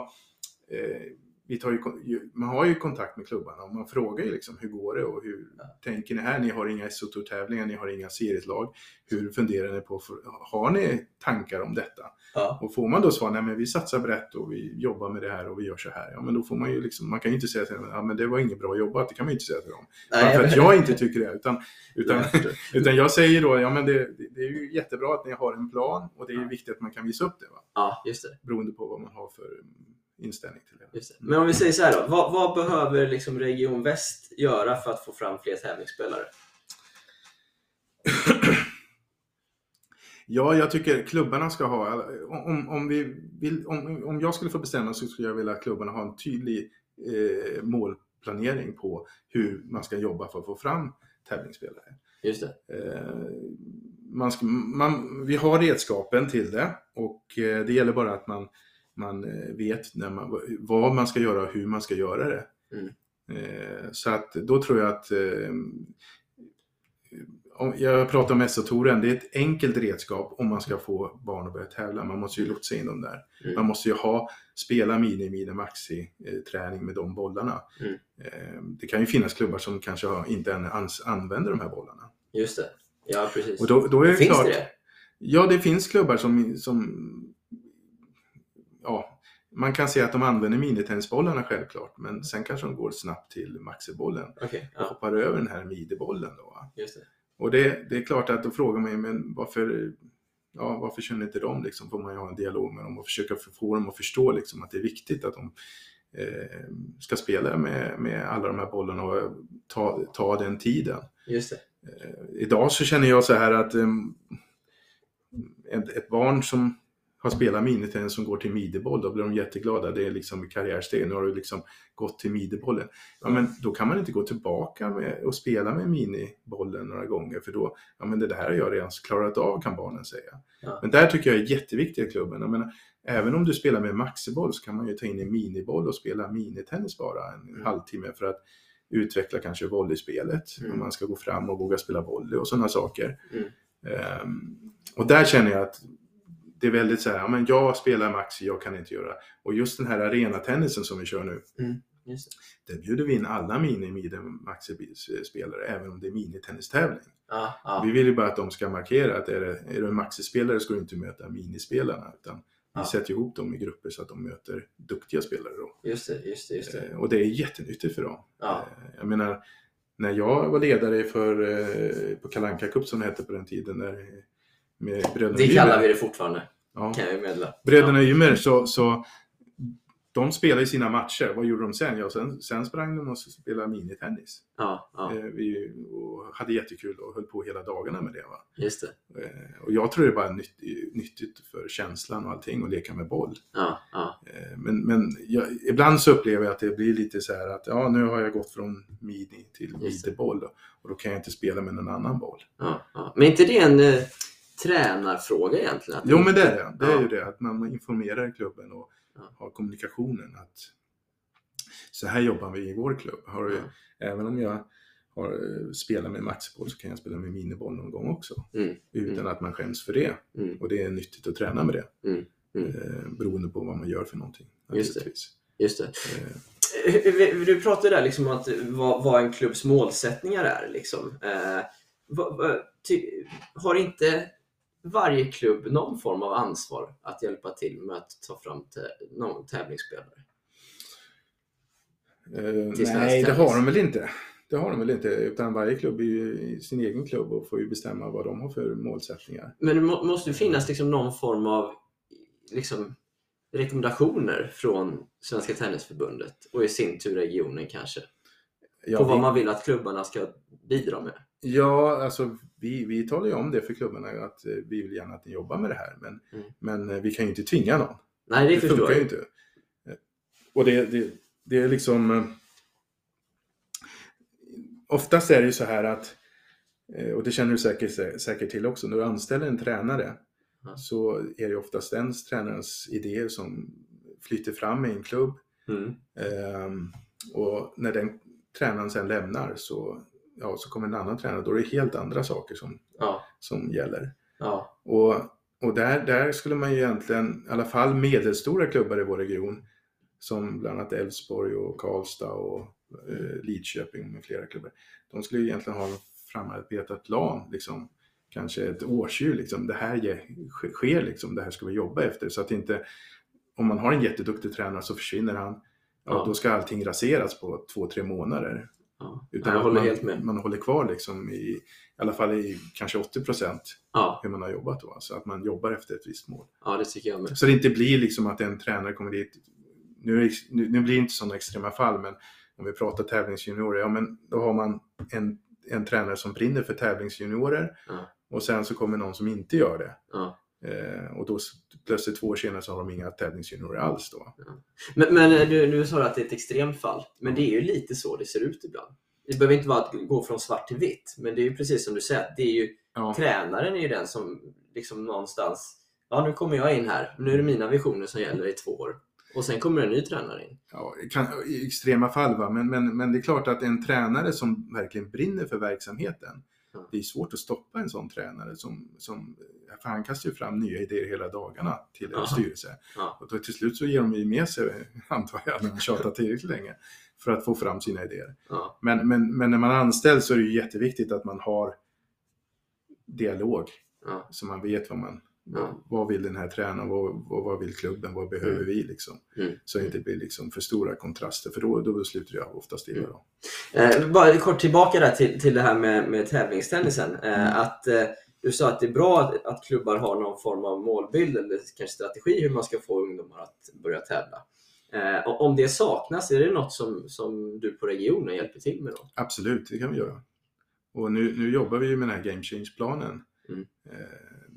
eh, vi tar ju, man har ju kontakt med klubbarna och man frågar ju liksom hur går det och hur tänker ni här? Ni har inga SO-tävlingar, ni har inga serieslag. Hur funderar ni på, har ni tankar om detta? Ja. Och får man då svar, nej men vi satsar brett och vi jobbar med det här och vi gör så här. Ja men då får man ju liksom, man kan ju inte säga till dem, ja men det var inget bra jobbat, det kan man ju inte säga till dem. Bara för att jag inte tycker det, utan, utan, utan jag säger då, ja men det, det- är ju jättebra att ni har en plan och det är ju Ja. viktigt att man kan visa upp det, va? Ja, just det. beroende på vad man har för inställning till det. Just det. Men om vi säger så här då, vad, vad behöver liksom Region Väst göra för att få fram fler tävlingsspelare? Ja, jag tycker klubbarna ska ha, om, om, vi vill, om, om jag skulle få bestämma så skulle jag vilja att klubbarna har en tydlig eh, målplanering på hur man ska jobba för att få fram tävlingsspelare. Just det. Eh, man ska, man, vi har redskapen till det och eh, det gäller bara att man, man eh, vet när man, vad man ska göra och hur man ska göra det. Mm. Eh, så att då tror jag att eh, jag pratar om SO-touren, det är ett enkelt redskap om man ska få barn att börja tävla. Man måste ju lotsa in dem där. Mm. Man måste ju ha, spela mini, mini, maxi träning med de bollarna. Mm. Det kan ju finnas klubbar som kanske inte än ans, använder de här bollarna. Just det. Ja, precis. Och då, då är det Finns klart, det? Ja, det finns klubbar som, som ja, man kan säga att de använder minitennisbollarna självklart, men sen kanske de går snabbt till maxibollen och ja, hoppar över den här midebollen. Då. det. Och det, det är klart att då frågar man ju, men varför, ja, varför känner inte de liksom? Får man ju ha en dialog med dem och försöka få dem att förstå liksom att det är viktigt att de eh, ska spela med, med alla de här bollarna och ta, ta den tiden. Just. Eh, idag så känner jag så här att um, ett, ett barn som har spelat minitennis som går till mideboll, då blir de jätteglada. Det är liksom karriärsteg. Nu har du liksom gått till midebollen. Ja, men då kan man inte gå tillbaka med, och spela med minibollen några gånger för då, ja men det här har jag redan klarat av kan barnen säga. Ja. Men där tycker jag är jätteviktigt i klubben. Jag menar, även om du spelar med maxiboll så kan man ju ta in en miniboll och spela minitennis bara en Mm. halvtimme för att utveckla kanske volleyspelet. Mm. Om man ska gå fram och våga spela volley och sådana saker. Mm. Ehm, och där känner jag att det är väldigt så här, ja, men jag spelar maxi, jag kan inte göra. Och just den här arenatennisen som vi kör nu, Just det. där bjuder vi in alla mini midi maxi spelare även om det är minitennistävling. Ja, ja. Vi vill ju bara att de ska markera att är, det, är du en maxispelare ska du inte möta minispelarna. Utan vi Ja. sätter ihop dem i grupper så att de möter duktiga spelare då. Just det, just det, just det. Eh, Och det är jättenyttigt för dem. Eh, Jag menar, när jag var ledare för, eh, på Kalanka Cup som det hette på den tiden, där, med bröderna Det Ymer. kallar vi det fortfarande, ja, kan jag meddela. Bröderna Ymer, så, så de spelade sina matcher. Vad gjorde de sen? Ja, sen, sen sprang de och spelade minitennis. Ja, ja, Eh, Vi och hade jättekul och höll på hela dagarna med det. Va? just det. Eh, Och jag tror det är bara nytt, nyttigt för känslan och allting att leka med boll. Ja, ja, Eh, Men, men jag, ibland så upplever jag att det blir lite så här att ja, nu har jag gått från midi till mideboll och, då kan jag inte spela med någon annan boll. ja, ja. Men inte det en tränarfråga egentligen? Jo, men det är det. Det är Ja. ju det att man informerar klubben och Ja. har kommunikationen att så här jobbar vi i vår klubb. Har, Ja. Även om jag har eh, spelat med maxiboll så kan jag spela med miniboll någon gång också. Mm, Utan mm. att man skäms för det. Mm, Och det är nyttigt att träna med det. Mm, mm. Eh, beroende på vad man gör för någonting. Just det. just det. Eh, Eh, Du pratade där liksom om att vad, vad en klubbs målsättningar är. Liksom. Eh, vad, vad, ty, har inte varje klubb någon form av ansvar att hjälpa till med att ta fram någon tävlingsspelare? Svensk nej, det tennis. har de väl inte. Det har de väl inte, utan varje klubb är ju sin egen klubb och får ju bestämma vad de har för målsättningar. Men det må, måste ju finnas liksom någon form av liksom, rekommendationer från Svenska Tennisförbundet och i sin tur regionen kanske. Ja, på vad man vill att klubbarna ska bidra med. Ja alltså vi, vi talar ju om det för klubbarna att eh, vi vill gärna att ni jobbar med det här, men, Mm. men eh, vi kan ju inte tvinga någon. Nej, det, Det förstår funkar jag. ju inte. Eh, Och det, det, det är liksom... Oftast är det ju så här att, och det känner du säkert, säkert till också, när du anställer en tränare Ja. så är det oftast den tränarens idéer som flyter fram i en klubb. Mm. Ehm, och när den tränaren sen lämnar så, ja, så kommer en annan tränare, då är det helt andra saker som, Ja, som gäller. ja, Och, och där, där skulle man ju egentligen, i alla fall medelstora klubbar i vår region, som bland annat Elfsborg och Karlstad och eh, Lidköping med flera klubbar. De skulle ju egentligen ha en framarbetad plan, liksom, kanske ett årsdjur, liksom. det här ge, sker, liksom, det här ska vi jobba efter. Så att inte, om man har en jätteduktig tränare så försvinner han, ja, Ja. då ska allting raseras på två, tre månader. Ja. Utan jag håller man, helt med. man håller kvar liksom i, i alla fall i kanske 80 procent Ja, hur man har jobbat då. Så att man jobbar efter ett visst mål. ja, det tycker jag med. Så det inte blir liksom att en tränare kommer dit. Nu, nu, nu blir det inte sådana extrema fall, men om vi pratar tävlingsjuniorer, ja men då har man en, en tränare som brinner för tävlingsjuniorer Ja. och sen så kommer någon som inte gör det. Ja. Eh, och då plötsligt två år senare så har de inga tävlingsjuniorer alls då. Men, men eh, du, du sa att det är ett extremt fall. Men det är ju lite så det ser ut ibland. Det behöver inte vara att gå från svart till vitt. Men det är ju precis som du säger. Det är ju, Ja, Tränaren är ju den som liksom någonstans... Ja, nu kommer jag in här. Nu är det mina visioner som gäller i två år. Och sen kommer en ny tränare in. ja, kan, i extrema fall va, men, men, men det är klart att en tränare som verkligen brinner för verksamheten, Ja. Det är svårt att stoppa en sån tränare som, som för han kastar ju fram nya idéer hela dagarna till en styrelse. Ja. Och då till slut så ger de ju med sig, antar jag, när de tjatar tillräckligt länge för att få fram sina idéer. Ja, Men, men, men när man anställs så är det ju jätteviktigt att man har dialog. ja, Så man vet vad man Ja. vad, vill den här tränaren, vad, vad, vad vill klubben, vad behöver Mm. vi liksom. Mm. Så det inte blir liksom för stora kontraster för då, då slutar jag oftast illa. Mm. Eh, bara kort tillbaka där till, till det här med, med tävlingstennisen. Eh, Mm. att, eh, du sa att det är bra att, att klubbar har någon form av målbild eller kanske strategi hur man ska få ungdomar att börja tävla. Eh, och om det saknas, är det något som, som du på regionen hjälper till med då? Absolut, det kan vi göra. Och nu, nu jobbar vi ju med den här Game Change-planen. Mm.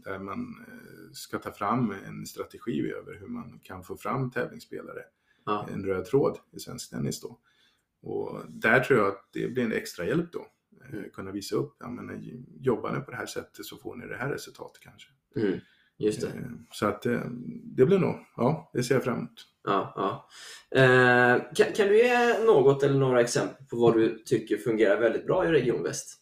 Där man eh, ska ta fram en strategi över hur man kan få fram tävlingsspelare. Ja, En röd tråd i svensk tennis då. Och där tror jag att det blir en extra hjälp då. Eh, Mm. kunna visa upp, ja men eh, jobbar ni på det här sättet så får ni det här resultatet kanske. mm, just det. Så att det blir nog, ja det ser jag fram emot. Ja, ja. Eh, kan, kan du ge något eller några exempel på vad du tycker fungerar väldigt bra i Region Väst?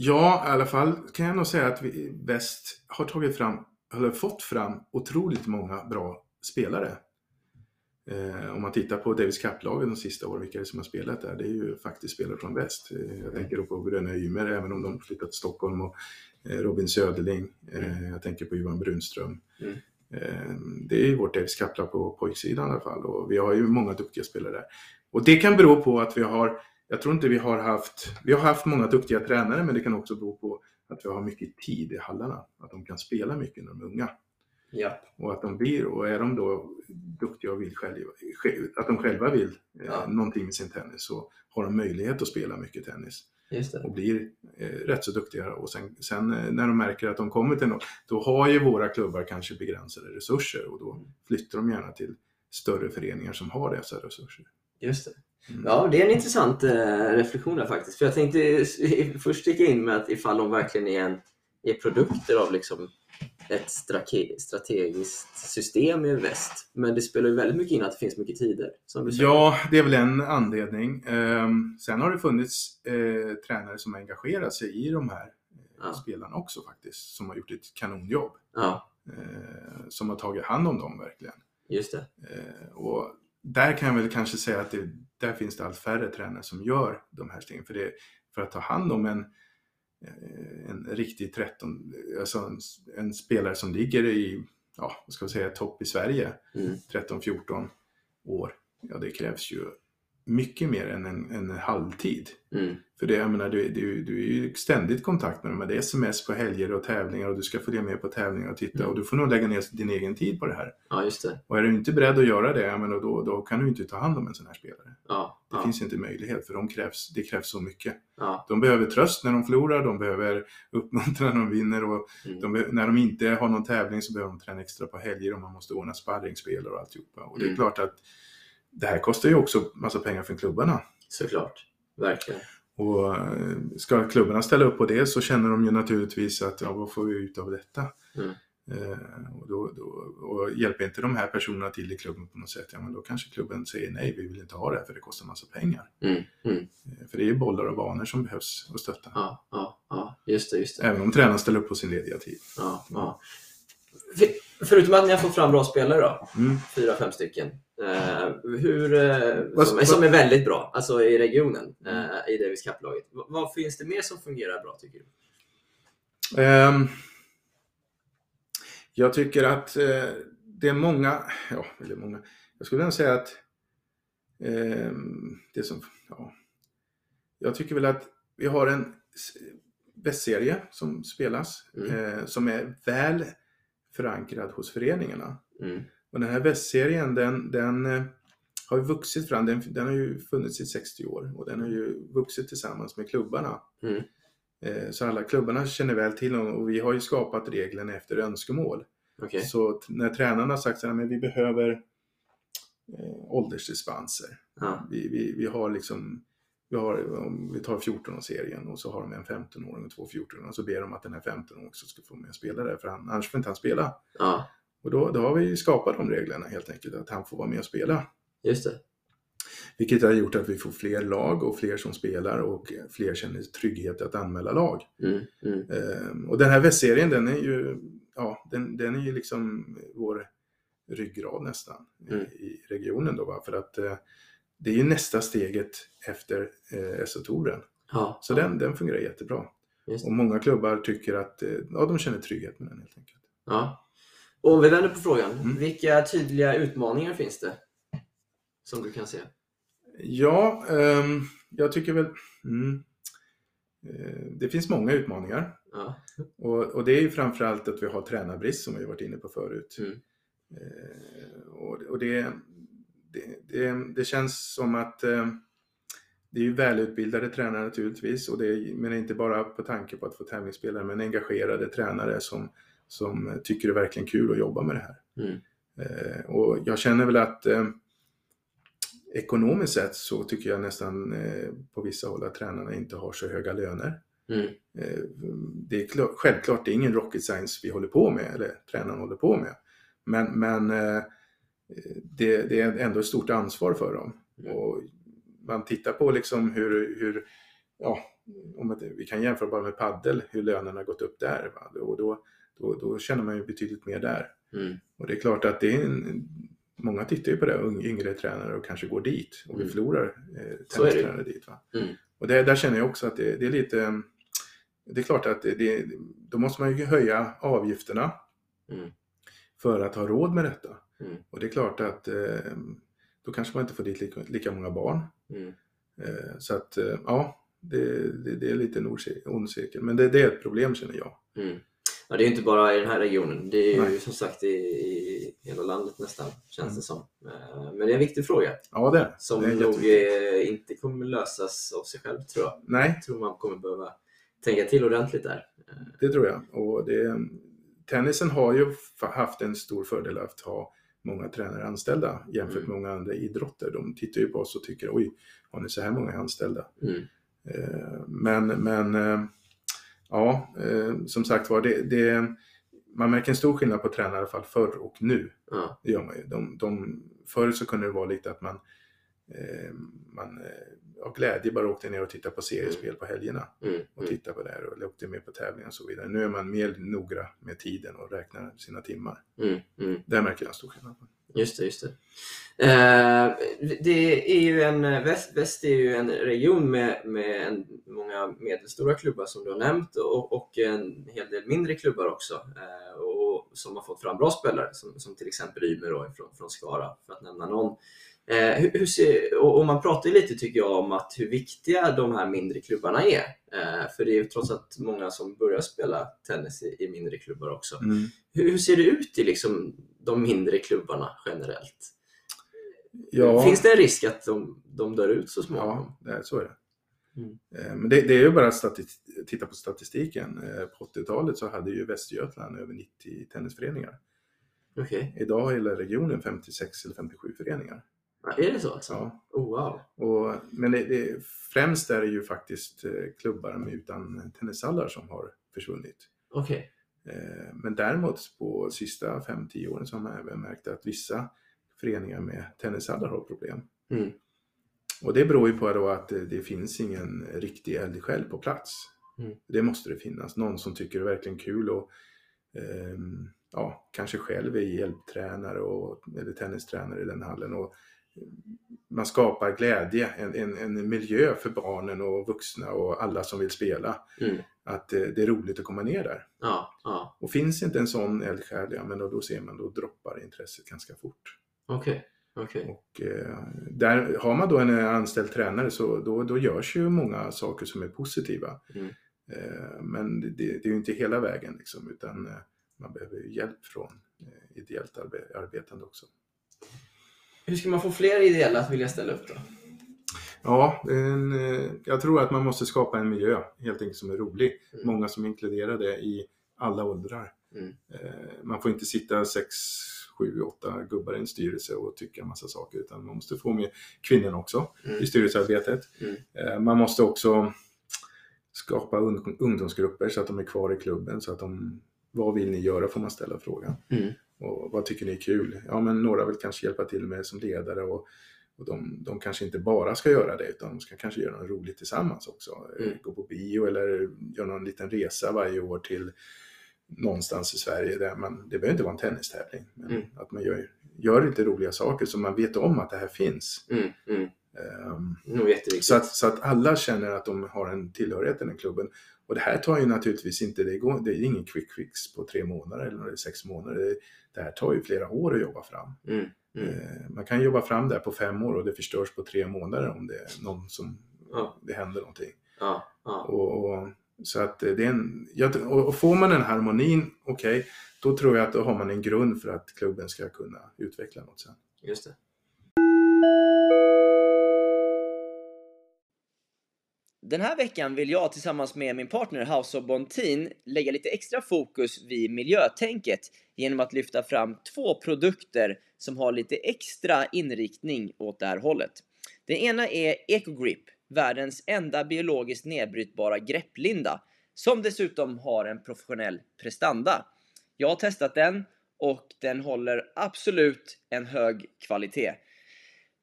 Ja, i alla fall kan jag nog säga att vi i väst har tagit fram, eller fått fram otroligt många bra spelare. Eh, om man tittar på Davis Cup-lagen de sista åren, vilka är det som har spelat där? Det är ju faktiskt spelare från väst. Eh, jag tänker då på Bröderna Ymer, även om de flyttat till Stockholm, och eh, Robin Söderling. Eh, jag tänker på Johan Brunström. Mm. Eh, det är ju vårt Davis Cup-lag på pojksidan i alla fall och vi har ju många duktiga spelare där. Och det kan bero på att vi har jag tror inte vi har haft, vi har haft många duktiga tränare men det kan också bero på att vi har mycket tid i hallarna. Att de kan spela mycket när de är unga. Ja. Och att de blir, och är de då duktiga och vill själva, att de själva vill eh, Ja. någonting med sin tennis så har de möjlighet att spela mycket tennis och blir eh, rätt så duktiga. Och sen, sen eh, när de märker att de kommer till något, då har ju våra klubbar kanske begränsade resurser och då flyttar de gärna till större föreningar som har dessa resurser. Just det. Mm. Ja, det är en intressant eh, reflektion där faktiskt. För jag tänkte först sticka in med att ifall de verkligen är, en, är produkter av liksom ett strategiskt system i väst. Men det spelar ju väldigt mycket in att det finns mycket tider. Ja, det är väl en anledning. Ehm, sen har det funnits eh, tränare som har engagerat sig i de här eh, Ja. spelarna också faktiskt, som har gjort ett kanonjobb. Ja, Eh, som har tagit hand om dem verkligen. just det. Eh, och där kan jag väl kanske säga att det, där finns det allt färre tränare som gör de här stegen. För, det, för att ta hand om en, eh, en riktig 13, alltså en, en spelare som ligger i, ja, vad ska vi säga, topp i Sverige, Mm. 13-14 år, ja det krävs ju mycket mer än en, en halvtid. Mm. För det, jag menar, du, du, du är ju ständigt i kontakt med dem. Det är sms på helger och tävlingar och du ska följa med på tävlingar och titta Mm. och du får nog lägga ner din egen tid på det här. Ja, just det. Och är du inte beredd att göra det, ja, men då, då kan du inte ta hand om en sån här spelare. Ja, Det ja, finns inte möjlighet för de krävs, det krävs så mycket. ja. De behöver tröst när de förlorar, de behöver uppmuntran när de vinner och Mm. de, när de inte har någon tävling så behöver de träna extra på helger och man måste ordna sparringspelare och alltihopa. Och det är Mm. klart att det här kostar ju också massa pengar för klubbarna. Såklart. Verkligen. Och eh, ska klubbarna ställa upp på det så känner de ju naturligtvis att ja, vad får vi ut av detta? Mm. Eh, och, då, då, och hjälper inte de här personerna till i klubben på något sätt, ja men då kanske klubben säger nej, vi vill inte ha det här för det kostar massa pengar. Mm. Mm. Eh, för det är ju bollar och banor som behövs att stötta. Ja, ja, ja. Just det, just det. Även om tränaren ställer upp på sin lediga tid. Ja, ja. Förutom att ni har fått fram bra spelare då, Mm. fyra, fem stycken, eh, hur, eh, som, som är väldigt bra, alltså i regionen, eh, i Davis Cup-laget. Vad finns det mer som fungerar bra tycker du? Ehm, jag tycker att eh, det är många, ja, eller många, jag skulle vilja säga att ehm, det som, ja, jag tycker väl att vi har en västserie som spelas, Mm. eh, som är väl förankrad hos föreningarna. Mm. Och den här västserien den, den eh, har ju vuxit fram, den, den har ju funnits i 60 år och den har ju vuxit tillsammans med klubbarna. Mm. Eh, Så alla klubbarna känner väl till dem och vi har ju skapat reglerna efter önskemål. Okej. Så när tränarna har sagt att vi behöver eh, åldersdispenser. Ja. Vi, vi, vi har liksom, vi, har, om vi tar 14-årsserien och så har de en 15-åring och två 14-åringar och så ber de att den här 15-åringen också ska få med och spela där för han, annars får inte han spela. ja, Och då, då har vi skapat de reglerna helt enkelt, att han får vara med och spela. just det. Vilket har gjort att vi får fler lag och fler som spelar och fler känner trygghet att anmäla lag. Mm. Mm. Ehm, och den här västserien den är ju, ja, den, den är ju liksom vår ryggrad nästan Mm. i, i regionen då va? för att eh, det är ju nästa steget efter eh, SO-touren. Ja, Så ja, den, den fungerar jättebra. Och många klubbar tycker att, eh, ja de känner trygghet med den helt enkelt. Ja. Och vi vänder på frågan, Mm. vilka tydliga utmaningar finns det? Som du kan se? Ja, ehm, jag tycker väl, mm, eh, det finns många utmaningar. Ja. Och, och det är ju framförallt att vi har tränarbrist som vi varit inne på förut. Mm. Eh, och och det, det, det, det känns som att eh, det är ju välutbildade tränare naturligtvis, och det är, men inte bara på tanke på att få tävlingsspelare, men engagerade tränare som, som tycker det är verkligen kul att jobba med det här. Mm. Eh, och jag känner väl att eh, ekonomiskt sett så tycker jag nästan på vissa håll att tränarna inte har så höga löner. Mm. Det är klar, självklart, det är ingen rocket science vi håller på med, eller tränaren håller på med. Men, men det, det är ändå ett stort ansvar för dem. Mm. Och man tittar på liksom hur, hur ja, om att, vi kan jämföra bara med paddel, hur lönerna har gått upp där. Va? Och då, då, då känner man ju betydligt mer där. Mm. Och det är klart att det är en, många tittar ju på det, yngre tränare och kanske går dit och vi Mm. förlorar eh, tennistränare dit. Va? Mm. Och det, där känner jag också att det, det är lite, det är klart att det, det, då måste man ju höja avgifterna Mm. för att ha råd med detta. Mm. Och det är klart att eh, då kanske man inte får dit lika, lika många barn. Mm. Eh, så att eh, ja, det, det, det är lite en ond cir- ond cirkel. Men det, det är ett problem känner jag. Mm. Ja, det är ju inte bara i den här regionen. Det är ju Nej. som sagt i, i hela landet nästan, känns Mm. det som. Eh, Men det är en viktig fråga Ja, det som det. nog eh, inte kommer lösas av sig själv tror jag. Nej, Jag tror man kommer behöva tänka till ordentligt där. Eh, Det tror jag. Och det, tennisen har ju haft en stor fördel att ha många tränare anställda jämfört Mm. med många andra idrotter. De tittar ju på oss och tycker oj, har ni så här många anställda? Mm. Eh, Men, men eh, ja, eh, som sagt var, det, det, man märker en stor skillnad på tränare i alla fall förr och nu. Ja. Det gör man ju. De, de, förr så kunde det vara lite att man, man av glädje bara åkte ner och tittade på seriespel på helgerna Mm. och Mm. titta på det här och åkte med på tävlingar och så vidare. Nu är man mer noggrann med tiden och räknar sina timmar. Mm. Mm. Där märker jag en stor skillnad. Just det, just det. Eh, det är ju en, väst, väst är ju en region med, med en, många medelstora klubbar som du har nämnt och, och en hel del mindre klubbar också. Eh, och som har fått fram bra spelare som, som till exempel Ymer från, från Skara för att nämna någon. Eh, hur, hur ser, och, och man pratar ju lite tycker jag om att hur viktiga de här mindre klubbarna är. Eh, för det är ju trots allt många som börjar spela tennis i, i mindre klubbar också. Hur, hur ser det ut i liksom de mindre klubbarna generellt? Ja, Finns det en risk att de, de dör ut så småningom? ja så är det. Mm. Eh, Men det, det är ju bara att titta på statistiken. Eh, På 80-talet så hade ju Västergötland över 90 tennisföreningar. Okej, Idag har hela regionen 56 eller 57 föreningar. Ja, är det så alltså? Ja. Oh, wow. Och, men det, det, främst är det ju faktiskt eh, klubbar utan tennishallar som har försvunnit. Okej. Eh, Men däremot på sista 5-10 åren så har man även märkt att vissa föreningar med tennishallar har problem. Mm. Och det beror ju på att det, finns ingen riktig eldsjäl på plats. Mm. Det måste det finnas. Någon som tycker det är verkligen kul och ehm, ja, kanske själv är hjälptränare och, eller tennistränare i den hallen. Och man skapar glädje, en, en, en miljö för barnen och vuxna och alla som vill spela. Mm. Att eh, det är roligt att komma ner där. Ja, ja. Och finns inte en sån eldsjäl, ja, men då, då ser man, då droppar intresset ganska fort. Okej, okej. Och eh, där har man då en anställd tränare så då, då görs ju många saker som är positiva. Mm. Eh, men det, det är ju inte hela vägen liksom, utan eh, man behöver ju hjälp från eh, ideellt arbe- arbetande också. Hur ska man få fler ideella att vilja ställa upp då? Ja, en, eh, jag tror att man måste skapa en miljö helt enkelt som är rolig. Mm. Många som inkluderar det i alla åldrar. Mm. Eh, Man får inte sitta sex, sju, åtta gubbar i en styrelse och tycka en massa saker utan man måste få med kvinnorna också Mm. i styrelsearbetet. Mm. Eh, Man måste också skapa un- ungdomsgrupper så att de är kvar i klubben så att de vad vill ni göra får man ställa frågan. Mm. Och vad tycker ni är kul? Ja, men några vill kanske hjälpa till med som ledare och, och de, de kanske inte bara ska göra det utan de ska kanske göra något roligt tillsammans också. Eh, Mm. Gå på bio eller göra någon liten resa varje år till någonstans i Sverige. Där man, det behöver inte vara en tennistävling. Men Mm. att man gör, gör lite roliga saker så man vet om att det här finns. Mm. Mm. Jätteviktigt. så att, så att alla känner att de har en tillhörighet i den klubben. Och det här tar ju naturligtvis inte, det, går, det är ingen quick fix på tre månader eller sex månader. Det, det här tar ju flera år att jobba fram. Mm. Mm. Eh, Man kan jobba fram det här på fem år och det förstörs på tre månader om det är någon som, Ja. det händer någonting. Ja, ja. Och, och, så att det är en, och får man den harmonin, okej, då tror jag att då har man en grund för att klubben ska kunna utveckla något sen. Just det. Den här veckan vill jag tillsammans med min partner House of Bontin lägga lite extra fokus vid miljötänket genom att lyfta fram två produkter som har lite extra inriktning åt det här hållet. Den ena är EcoGrip, världens enda biologiskt nedbrytbara grepplinda, som dessutom har en professionell prestanda. Jag har testat den och den håller absolut en hög kvalitet.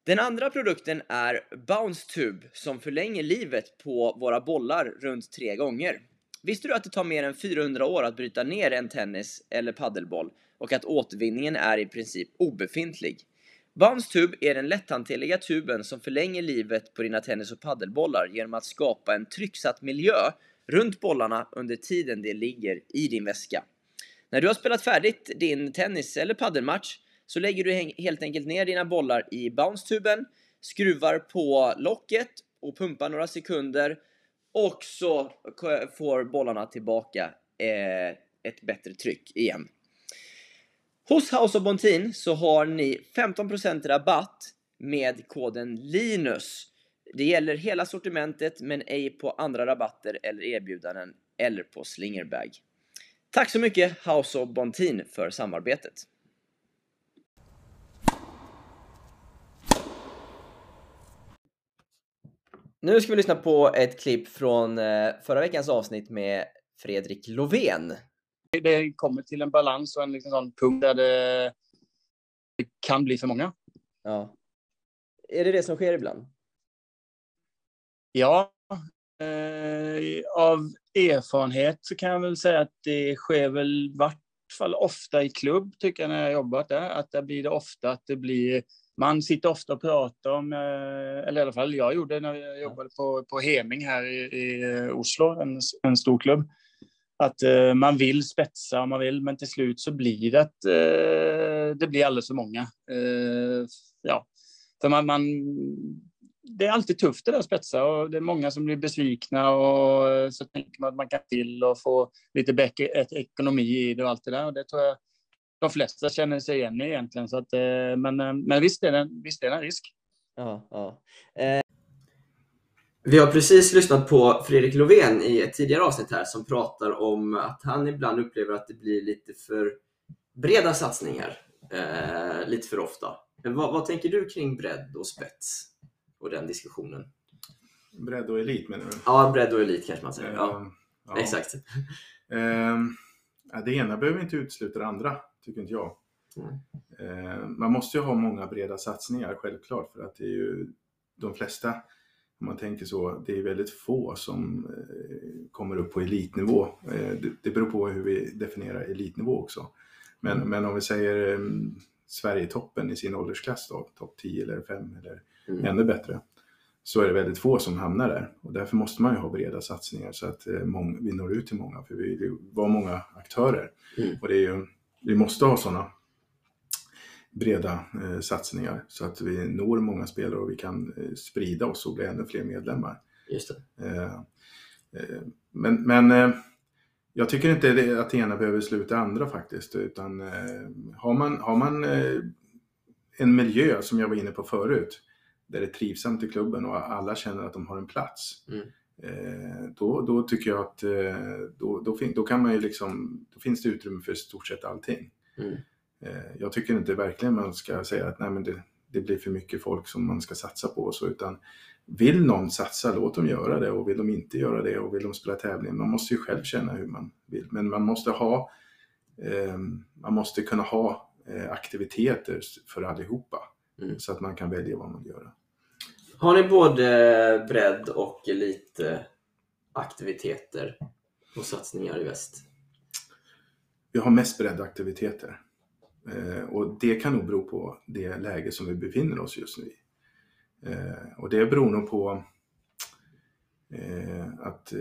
Den andra produkten är Bounce Tube som förlänger livet på våra bollar runt tre gånger. Visste du att det tar mer än 400 år att bryta ner en tennis eller paddelboll och att återvinningen är i princip obefintlig? Bounce Tube är den lätthanterliga tuben som förlänger livet på dina tennis och paddelbollar genom att skapa en trycksatt miljö runt bollarna under tiden de ligger i din väska. När du har spelat färdigt din tennis eller paddelmatch så lägger du helt enkelt ner dina bollar i bounce-tuben, skruvar på locket och pumpar några sekunder och så får bollarna tillbaka eh, ett bättre tryck igen. Hos House of Bontin så har ni 15% rabatt med koden LINUS. Det gäller hela sortimentet men ej på andra rabatter eller erbjudanden eller på Slingerbag. Tack så mycket House of Bontin för samarbetet. Nu ska vi lyssna på ett klipp från eh, förra veckans avsnitt med Fredrik Lovén. det kommer till en balans och en liksom sån punkt där det, det kan bli för många. Ja. Är det det som sker ibland? Ja, eh, av erfarenhet så kan jag väl säga att det sker väl vart fall ofta i klubb, tycker jag, när jag jobbat där. Att där blir det ofta att det blir... Man sitter ofta och pratar om, eh, eller i alla fall jag gjorde när jag jobbade på, på Heming här i, i eh, Oslo, en, en stor klubb. Att eh, man vill spetsa och man vill, men till slut så blir det att eh, det blir alldeles för många. Eh, ja, för man, man, det är alltid tufft det där att spetsa och det är många som blir besvikna och eh, så tänker man att man kan till och få lite bättre ekonomi i det och allt det där. Och det tror jag de flesta känner sig igen i egentligen. Så att, eh, men, eh, men visst, är det, en- visst är det en risk. Ja, ja. Eh, vi har precis lyssnat på Fredrik Lovén i ett tidigare avsnitt här som pratar om att han ibland upplever att det blir lite för breda satsningar. Eh, lite för ofta. Men vad, vad tänker du kring bredd och spets och den diskussionen? Bredd och elit menar du? Ja, bredd och elit kanske man säger. Ja, Ehm, ja. exakt. Ja, det ena behöver inte utesluta det andra, tycker inte jag. Mm. Ehm, man måste ju ha många breda satsningar, självklart, för att det är ju de flesta, om man tänker så, det är väldigt få som eh, kommer upp på elitnivå. Eh, det, det beror på hur vi definierar elitnivå också. Men, men om vi säger eh, Sverige-toppen i sin åldersklass då, topp 10 eller 5 eller Mm. ännu bättre, så är det väldigt få som hamnar där. Och därför måste man ju ha breda satsningar så att eh, vi når ut till många, för vi vill vara många aktörer. Mm. Och det är ju, vi måste ha sådana breda eh, satsningar så att vi når många spelare och vi kan eh, sprida oss och bli ännu fler medlemmar. Just. Eh, eh, men men eh, jag tycker inte det, att det ena behöver sluta andra faktiskt. Utan eh, har man, har man en miljö som jag var inne på förut, där det är trivsamt i klubben och alla känner att de har en plats. Mm. Eh, då, då tycker jag att eh, då, då, fin, då kan man ju liksom, då finns det utrymme för i stort sett allting. Mm. Eh, jag tycker inte verkligen man ska säga att nej, men det, det blir för mycket folk som man ska satsa på. Så, utan vill någon satsa, låt dem göra det. Och vill de inte göra det och vill de spela tävling, man måste ju själv känna hur man vill. Men man måste ha, eh, man måste kunna ha aktiviteter för allihopa. Mm. Så att man kan välja vad man vill göra. Har ni både bredd och lite aktiviteter och satsningar i väst? Vi har mest bredda aktiviteter. Eh, och det kan nog bero på det läge som vi befinner oss just nu i. Eh, och det beror nog på eh, att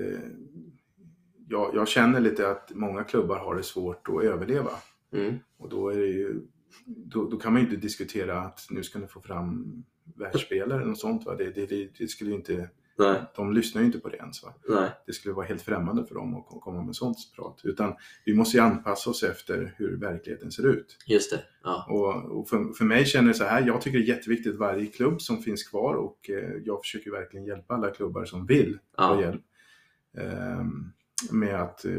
jag, jag känner lite att många klubbar har det svårt att överleva. Mm. Och då, är det ju, då, då kan man ju inte diskutera att nu ska ni få fram världsspelare eller något sånt. Va? Det, det, det, skulle inte, Nej, de lyssnar ju inte på det ens. Va? nej. det skulle vara helt främmande för dem att ko- komma med sånt prat. Utan vi måste ju anpassa oss efter hur verkligheten ser ut. Just det. Ja. Och, och för, för mig känner det så här, jag tycker det är jätteviktigt att varje klubb som finns kvar och eh, jag försöker verkligen hjälpa alla klubbar som vill ha Ja. hjälp. ehm, med att eh,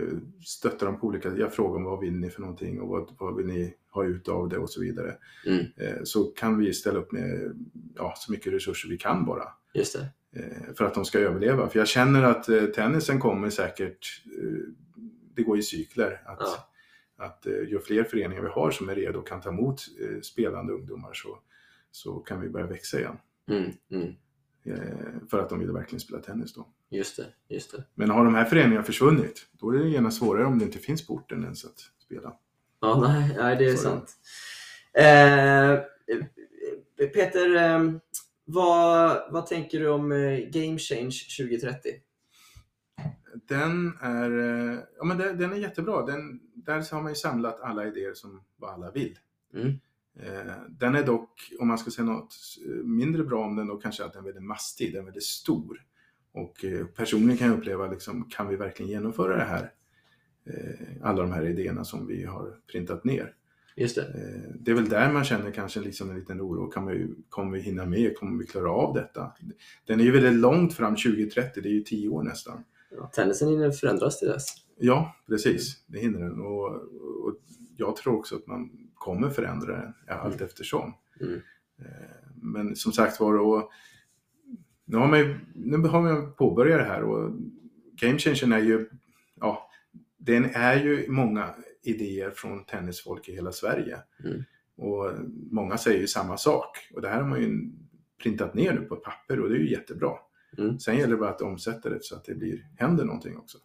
stötta dem på olika, jag frågar dem vad vill ni för någonting och vad, vad vill ni ha ut av det och så vidare. Mm. Eh, så kan vi ställa upp med ja, så mycket resurser vi kan bara Just det. eh, för att de ska överleva. För jag känner att eh, tennisen kommer säkert, det går i cykler. Att, Ja. att ju fler föreningar vi har som är redo och kan ta emot spelande ungdomar så, så kan vi börja växa igen. Mm. Mm. För att de vill verkligen spela tennis då. Just det. Just det. Men har de här föreningarna försvunnit, då är det gärna svårare om det inte finns på orten ens att spela. Ja, nej, nej det är det. sant. Eh, Peter, eh, vad, vad tänker du om eh, Game Change 2030? Den är, eh, ja, men den, den är jättebra. Den, där har man ju samlat alla idéer som vad alla vill. Mm. Eh, Den är dock, om man ska säga något mindre bra om den, då kanske att den är väldigt mastig, den är väldigt stor. Och personligen kan jag uppleva, liksom, kan vi verkligen genomföra det här? Eh, Alla de här idéerna som vi har printat ner. Just det. Eh, Det är väl där man känner kanske liksom en liten oro. Kan vi, kommer vi hinna med? Kommer vi klara av detta? Den är ju väldigt långt fram 2030, det är ju tio år nästan. Ja, tennisen hinner förändras till dess. Ja, precis. Det hinner den. Och, och jag tror också att man kommer förändra den allt eftersom. Mm. Eh, Men som sagt var, och nu har man ju, nu har man påbörjat det här och Game Changer är ju, ja, den är ju många idéer från tennisfolk i hela Sverige. Mm. Och många säger ju samma sak. Och det här har man ju printat ner nu på papper och det är ju jättebra. Mm. Sen gäller det bara att omsätta det så att det blir, händer någonting också.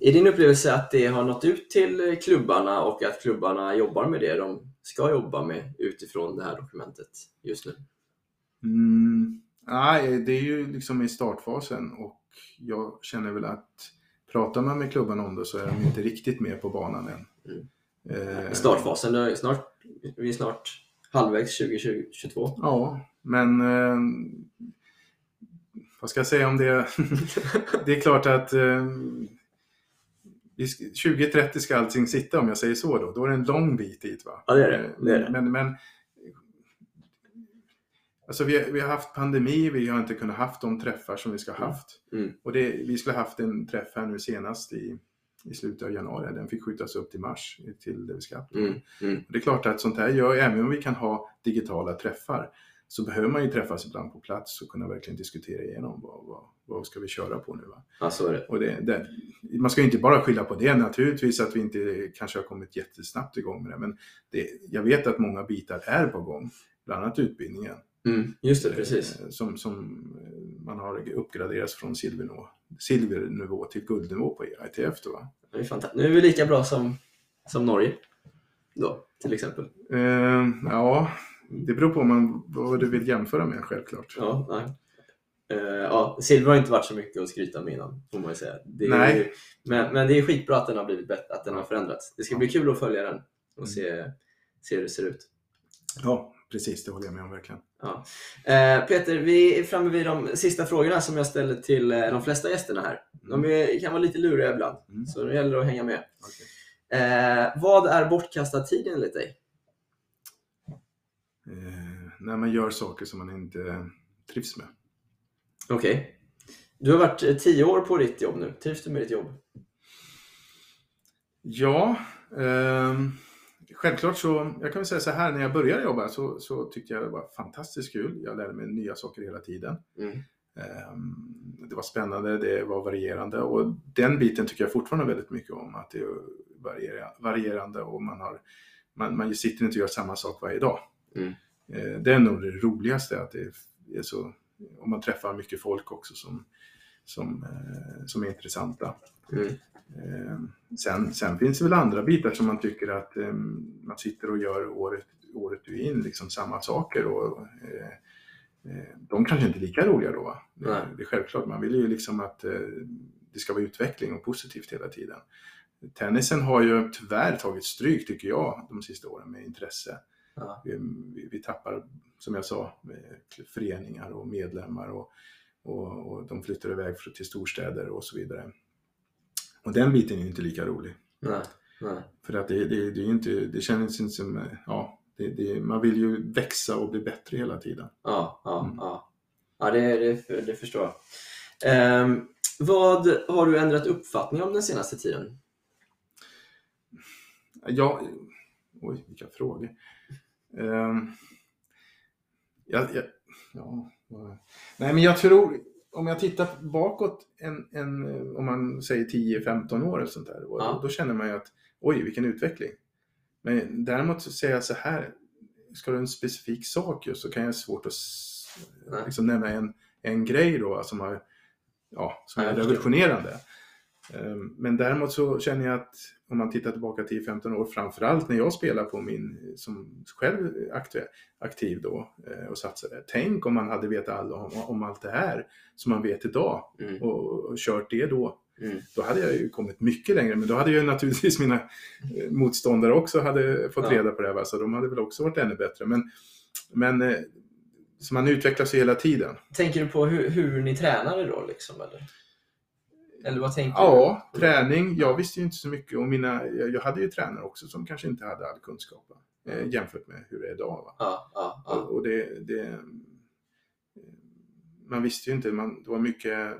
Är din upplevelse att det har nått ut till klubbarna och att klubbarna jobbar med det de ska jobba med utifrån det här dokumentet just nu? Mm, nej, det är ju liksom i startfasen och jag känner väl att pratar man med klubbarna om det så är de inte riktigt med på banan än. Mm. Eh, Startfasen, snart, vi är snart halvvägs 2022. Ja, men eh, vad ska jag säga om det? det är klart att eh, vi sk- 2030 ska allting sitta om jag säger så då. Då är det en lång bit dit va? Ja, det är det. Det är det. Men, men alltså vi, vi har haft pandemi, vi har inte kunnat haft de träffar som vi ska ha haft. Mm. Och det, vi skulle ha haft en träff här nu senast i, i slutet av januari. Den fick skjutas upp till mars till det vi ska. Mm. Mm. Det är klart att sånt här gör, även om vi kan ha digitala träffar, så behöver man ju träffas ibland på plats och kunna verkligen diskutera igenom vad, vad, vad ska vi köra på nu. Va? Ja, så är det. Och det, det, man ska ju inte bara skylla på det naturligtvis, att vi inte kanske har kommit jättesnabbt igång med det, men det, jag vet att många bitar är på gång, bland annat utbildningen. Mm. Just det, precis. eh, Som, som eh, man har uppgraderats från silvernivå, silvernivå till guldnivå på ITF. Då, va? Det är fantastiskt. Nu är vi lika bra som, som Norge. då, till exempel? Eh, ja, det beror på man, vad du vill jämföra med självklart. Ja, nej. Eh, ja, silver har inte varit så mycket att skryta med innan, får man ju säga. Nej. Ju, men, men det är skitbra att den har blivit bättre, att den har förändrats. Det ska bli kul att följa den och Mm. se, se hur det ser ut. Ja, precis. Det håller jag med om verkligen. Ja. Eh, Peter, vi är framme vid de sista frågorna som jag ställer till eh, de flesta gästerna här. De är, kan vara lite luriga ibland, Mm. så det gäller att hänga med. Okej. Eh, vad är bortkastad tid enligt dig? Eh, när man gör saker som man inte trivs med. Okej. Du har varit eh, tio år på ditt jobb nu. Trivs du med ditt jobb? Ja, ehm, självklart så, jag kan väl säga så här, när jag började jobba så, så tyckte jag det var fantastiskt kul. Jag lärde mig nya saker hela tiden. Mm. Ehm, det var spännande, det var varierande och den biten tycker jag fortfarande väldigt mycket om. Att det är variera- varierande och man, har, man, man sitter inte och gör samma sak varje dag. Mm. Eh, Det är nog det roligaste, att det är så, om man träffar mycket folk också som, som, eh, som är intressanta. Mm. Sen, sen finns det väl andra bitar som man tycker att eh, man sitter och gör året, året in, liksom samma saker. Och, eh, eh, de kanske inte är lika roliga då. Nej. det är självklart, man vill ju liksom att det ska vara utveckling och positivt hela tiden. Tennisen har ju tyvärr tagit stryk, tycker jag, de sista åren med intresse. Ja. Vi, vi, vi tappar, som jag sa, föreningar och medlemmar och, och, och de flyttar iväg till storstäder och så vidare. Och den biten är ju inte lika rolig. Nej. Nej. För att det, det, det är inte, det känns inte som, eh, ja, det, det, man vill ju växa och bli bättre hela tiden. Ja, ja, Mm. ja. ja det, det, förstår jag. Ehm, vad har du ändrat uppfattning om den senaste tiden? Ja, oj, vilka frågor. Um, ja, ja, ja, nej, men jag tror, om jag tittar bakåt, en, en, eh, om man säger 10-15 år eller sånt där, Ja. då, känner man ju att oj, vilken utveckling. Men däremot så säger jag så här, ska du en specifik sak just så kan jag ha svårt att liksom nämna en, en grej då som, har, ja, som är revolutionerande. Ehm, Men däremot så känner jag att om man tittar tillbaka 10-15 år, framförallt när jag spelar på min, som själv aktiv då eh, och satsade. Tänk om man hade vetat all, om, om allt det här som man vet idag Mm. och, och kört det då. Mm. Då hade jag ju kommit mycket längre, men då hade ju naturligtvis mina eh, motståndare också hade fått Ja. reda på det här, så de hade väl också varit ännu bättre. Men, men eh, så man utvecklas ju hela tiden. Tänker du på hur, hur ni tränade då? Liksom, eller? Eller vad tänker Ja, du? träning. Jag visste ju inte så mycket och mina, jag, hade ju tränare också som kanske inte hade all kunskap va? eh, jämfört med hur det är idag. Va? Ja, ja, Och, ja. och det, det, man visste ju inte, man, det var mycket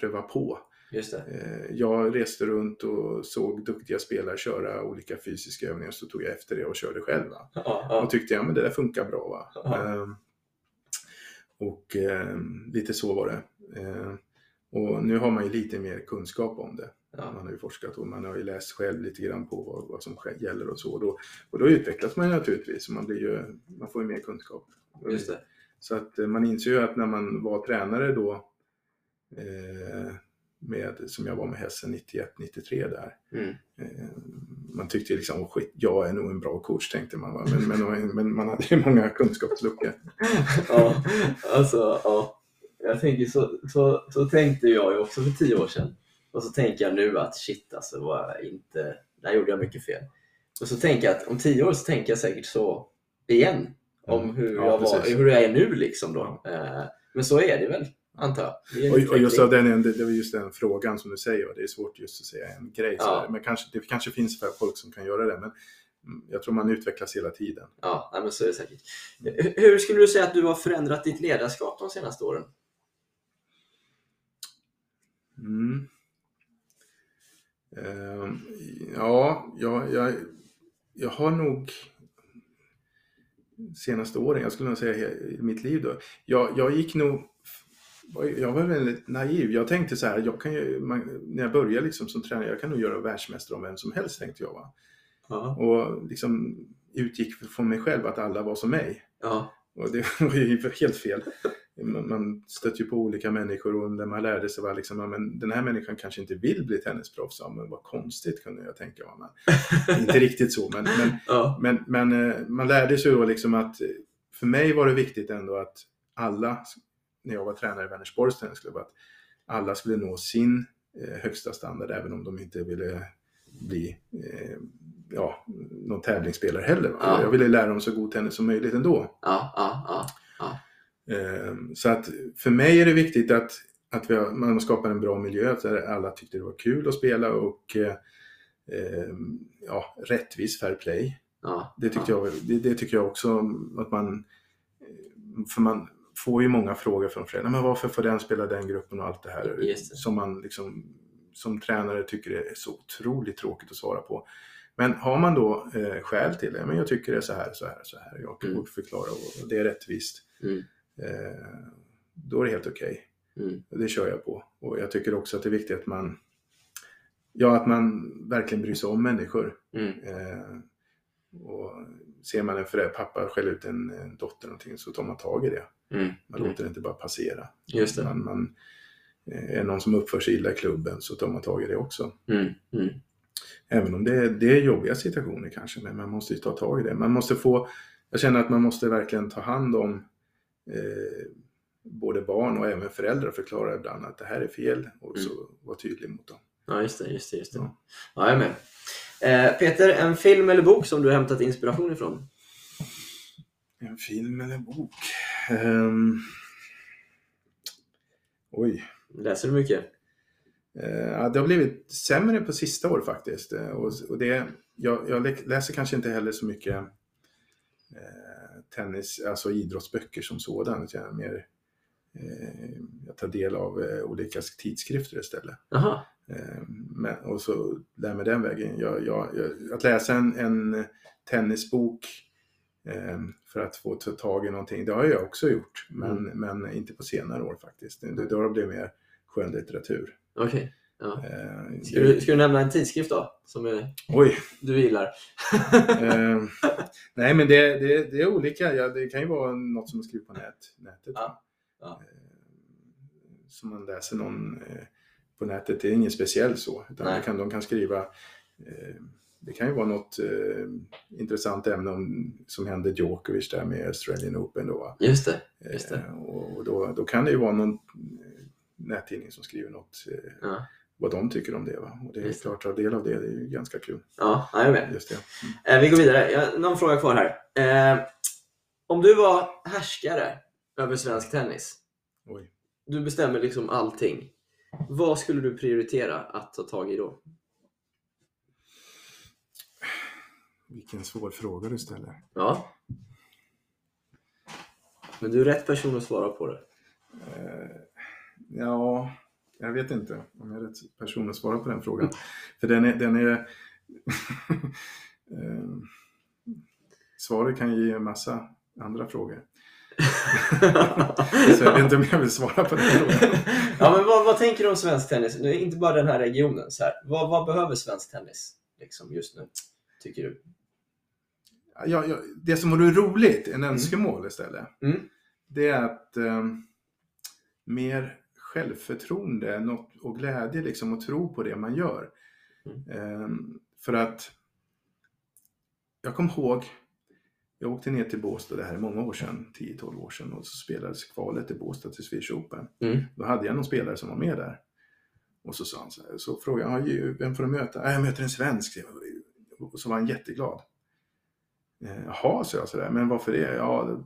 pröva på. Eh, Jag reste runt och såg duktiga spelare köra olika fysiska övningar så tog jag efter det och körde själv. Va? Ja, Och ja. tyckte jag, men det där funkar bra. Va? Ja. Ehm, och ehm, lite så var det. Ehm, och nu har man ju lite mer kunskap om det. Ja. Man har ju forskat och man har ju läst själv lite grann på vad, vad som gäller och så. Och då, och då utvecklas man ju naturligtvis. Man, blir ju, man får ju mer kunskap. Just det. Så att eh, man inser ju att när man var tränare då, eh, med, som jag var med hästen 91-93 där, Mm. Eh, Man tyckte liksom, "Åh, skit, jag är nog en bra coach tänkte man. Va? Men, men, men man hade ju många kunskapsluckor. ja, alltså, ja. Jag tänker så, så, så tänkte jag ju också för tio år sedan. Och så tänker jag nu att shit alltså, var inte, där gjorde jag mycket fel. Och så tänker jag att om tio år så tänker jag säkert så igen. Om Mm. hur, Ja, jag var, hur jag är nu liksom då. Eh, Men så är det väl, antar jag. Och, och just av den, det, det var just den frågan som du säger, va? det är svårt just att säga en grej. Ja. Men kanske, det kanske finns folk som kan göra det. Men mm, jag tror man utvecklas hela tiden. Ja, men så är det säkert. Hur skulle du säga att du har förändrat ditt ledarskap de senaste åren? Mm. Ehm, ja, jag, jag, jag har nog senaste åren, jag skulle nog säga i mitt liv då. Jag, jag gick nog, jag var väldigt naiv. Jag tänkte så här, jag kan ju, man, när jag började liksom som tränare, jag kan nog göra världsmästare om vem som helst tänkte jag. Va? Ja. Och liksom utgick från mig själv att alla var som mig. Ja. Och det var ju helt fel. Man, stötte ju på olika människor och där man lärde sig var liksom, ja, men den här människan kanske inte vill bli tennisproffs, ja, men vad konstigt kunde jag tänka mig. Inte riktigt så, men, men, Ja. men, men eh, man lärde sig då liksom att eh, för mig var det viktigt ändå att alla, när jag var tränare i Vänersborgs tennisklubb, att alla skulle nå sin eh, högsta standard även om de inte ville bli eh, ja, någon tävlingsspelare heller. Ja. Jag ville lära dem så god tennis som möjligt ändå. Ja, ja, ja. Eh, så att för mig är det viktigt att, att vi har, man skapar en bra miljö där alla tyckte det var kul att spela och eh, eh, ja, rättvis fair play. ja. Det, tyckte jag, det, det tycker jag också att man... För man får ju många frågor från föräldrar. Men varför får den spela den gruppen och allt det här? Det. Som man liksom, som tränare tycker det är så otroligt tråkigt att svara på. Men har man då eh, skäl till det, men jag tycker det är så här, så här, så här. Jag kan Mm. förklara och, och det är rättvist. Mm. Eh, då är det helt okej. Mm. Och Det kör jag på. Och jag tycker också att det är viktigt att man, ja, att man verkligen bryr sig om människor. Mm. Eh, och ser man en förälder, pappa skäller ut en, en dotter någonting så tar man tag i det. Mm. Man Mm. låter det inte bara passera. Just det. Man, man, eh, är någon som uppför sig illa i klubben så tar man tag i det också. Mm. Mm. Även om det är, det är jobbiga situationer kanske, men man måste ju ta tag i det. Man måste få, jag känner att man måste verkligen ta hand om eh, både barn och även föräldrar och förklara ibland att det här är fel och så vara tydlig mot dem. Ja, just det. Just det, just det. Ja. Ja, jag är med. Eh, Peter, en film eller bok som du har hämtat inspiration ifrån? En film eller bok? Ehm, oj. Läser du mycket? Eh, det har blivit sämre på sista år faktiskt. Eh, Och, och det, jag, jag lä- läser kanske inte heller så mycket eh, tennis, alltså idrottsböcker som sådan. utan Jag, är mer, eh, jag tar del av eh, olika tidskrifter istället. Jaha. Eh, men, och så lär mig den vägen. Jag, jag, jag, att läsa en, en tennisbok eh, för att få ta tag i någonting, det har jag också gjort. Men, men inte på senare år faktiskt. Det, det har blivit mer skönlitteratur. Okej. Ja. Eh, Ska, du, ska du nämna en tidskrift då? Som är, Oj! du gillar? Eh, nej, men det, det, det är olika. Ja, det kan ju vara något som är skrivet på nät, nätet. Ja, ja. Eh, som man läser någon eh, på nätet. Det är inget speciellt så. Utan kan, de kan skriva eh, det kan ju vara något eh, intressant ämne om, som hände Djokovic där med Australian Open. Då? Just det. Just det. Eh, och då, då kan det ju vara någon nättidning som skriver något, eh, Ja, vad de tycker om det. Va? Och det är Just klart, att ta del av det, det är ju ganska kul. ja jag med. Just det. Mm. Eh, vi går vidare. Jag någon fråga kvar här. Eh, om du var härskare över svensk tennis, Oj. du bestämmer liksom allting. Vad skulle du prioritera att ta tag i då? Vilken svår fråga du ställer. Ja. Men du är rätt person att svara på det. Eh, ja, jag vet inte om jag är rätt person att svara på den frågan. För den är... Den är eh, svaret kan ge en massa andra frågor. Så jag vet inte om jag vill svara på den frågan. ja, men vad, vad tänker du om svensk tennis? Nu, inte bara den här regionen. Så här. Vad, vad behöver svensk tennis liksom, just nu, tycker du? Ja, ja, det som vore roligt, en önskemål istället, Mm. det är att eh, mer självförtroende något, och glädje liksom, och tro på det man gör. Mm. Eh, för att jag kom ihåg, jag åkte ner till Båstad, det här är många år sedan, 10-12 år sedan, och så spelades kvalet i Båstad till Swedish Open. Mm. Då hade jag någon spelare som var med där. Och så sa han så här, så frågade han, "Ja, vem får du möta? "Ja, Jag möter en svensk. Och så var han jätteglad. Eh, Jaha, sa jag sådär, men varför det? Ja,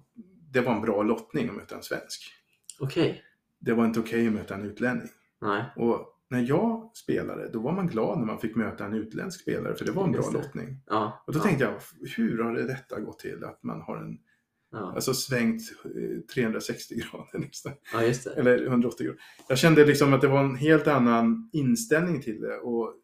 det var en bra lottning att möta en svensk. Okej. Det var inte okej att möta en utlänning. Nej. Och när jag spelade, då var man glad när man fick möta en utländsk spelare, för det var en bra det. lottning. Ja. Och då ja. tänkte jag, hur har det detta gått till? Att man har en, Ja. alltså svängt eh, 360 grader nästan. ja, just det. Eller 180 grader. Jag kände liksom att det var en helt annan inställning till det. Och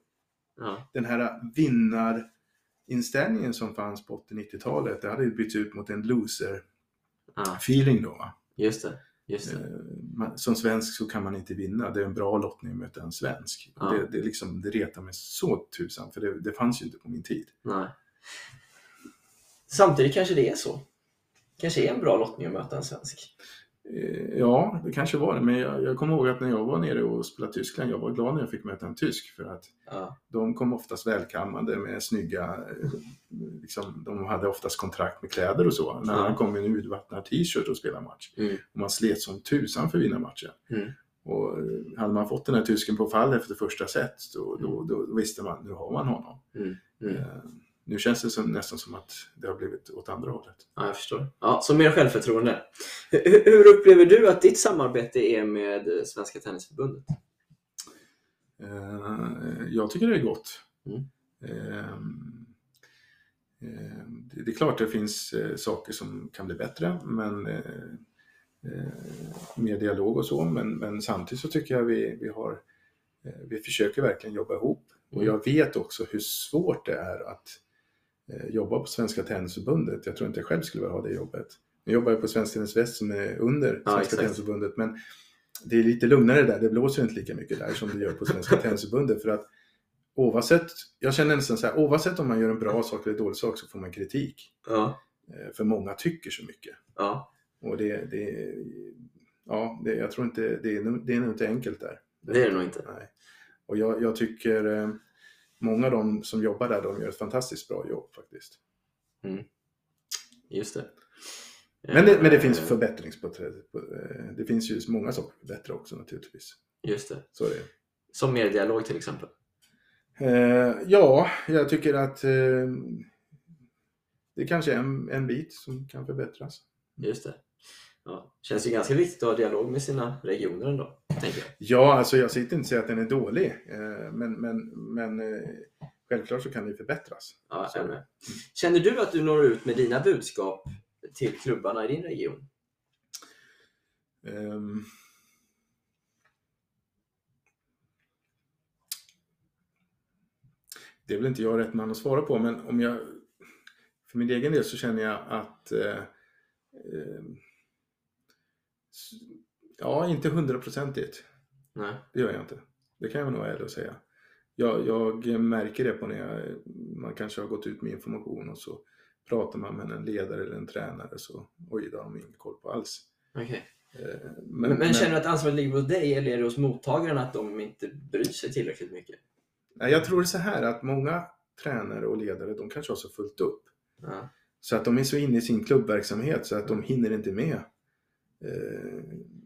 Ja. den här vinnarinställningen som fanns på 80-90-talet, det hade ju bytts ut mot en loser-feeling då. Va? Just det. Eh, man, som svensk så kan man inte vinna. Det är en bra lottning att möta en svensk. Ja. Det, det, liksom, det retar mig så tusan, för det, det fanns ju inte på min tid. Nej. Samtidigt kanske det är så. Kanske är en bra lottning att möta en svensk. Eh, Ja, det kanske var det. Men jag, jag kommer ihåg att när jag var nere och spelade Tyskland, jag var glad när jag fick möta en tysk. För att Ja. de kom oftast välkammade med snygga, eh, liksom, de hade oftast kontrakt med kläder och så. När Ja. han kom i en urvattnad t-shirt och spelade match. Mm. Och man slet som tusan för att vinna matchen. Mm. Och eh, hade man fått den här tysken på fall efter första set, då, då, då, då visste man nu har man honom. Mm. Mm. Nu känns det som, nästan som att det har blivit åt andra hållet. Ja, jag förstår. Ja, så mer självförtroende. Hur, hur upplever du att ditt samarbete är med eh, Svenska Tennisförbundet? Eh, Jag tycker det är gott. Mm. Ehm, ehm, Det är klart det finns eh, saker som kan bli bättre, men mer dialog och så. Men, men samtidigt så tycker jag vi, vi har vi försöker verkligen jobba ihop. Och jag vet också hur svårt det är att jobba på Svenska Tennisförbundet. Jag tror inte jag själv skulle vilja ha det jobbet. Jag jobbar ju på Svensk Tennis Väst som är under Ja, Svenska. Tennisförbundet. Men det är lite lugnare där. Det blåser inte lika mycket där som det gör på Svenska Tennisförbundet. För att oavsett, jag känner nästan så här, oavsett om man gör en bra sak eller en dålig sak så får man kritik. Ja. Eh, För många tycker så mycket. ja. Och det, det ja, det, jag tror inte, det är, det är nog inte enkelt där. Det är det nog inte. Nej. Och jag, jag tycker eh, många av de som jobbar där, de gör ett fantastiskt bra jobb faktiskt. Just det. Men det, men det finns Eh, förbättringspotential. Det finns ju många saker bättre också naturligtvis. Just det. Så det. Som mer dialog till exempel. Eh, ja, jag tycker att eh, det kanske är en, en bit som kan förbättras. Just det. Ja. Känns ju ganska viktigt att ha dialog med sina regioner ändå. Ja, alltså jag sitter inte och säger att den är dålig, eh, men, men, men eh, självklart så kan det förbättras. Ja. Känner du att du når ut med dina budskap till klubbarna i din region? Ehm. Det är väl inte jag rätt man att svara på, men om jag för min egen del så känner jag att eh, eh, ja, inte hundraprocentigt. Nej. Det gör jag inte. Det kan jag nog vara ärlig och säga. Jag, jag märker det på när jag, man kanske har gått ut med information och så pratar man med en ledare eller en tränare så oj, det har de ingen koll på alls. Okej. Eh, Men, men, känner du att ansvaret ligger hos dig eller är det hos mottagaren att de inte bryr sig tillräckligt mycket? Jag tror så här att många tränare och ledare, de kanske har så fullt upp. Ja. Så att de är så inne i sin klubbverksamhet så att de hinner inte med eh,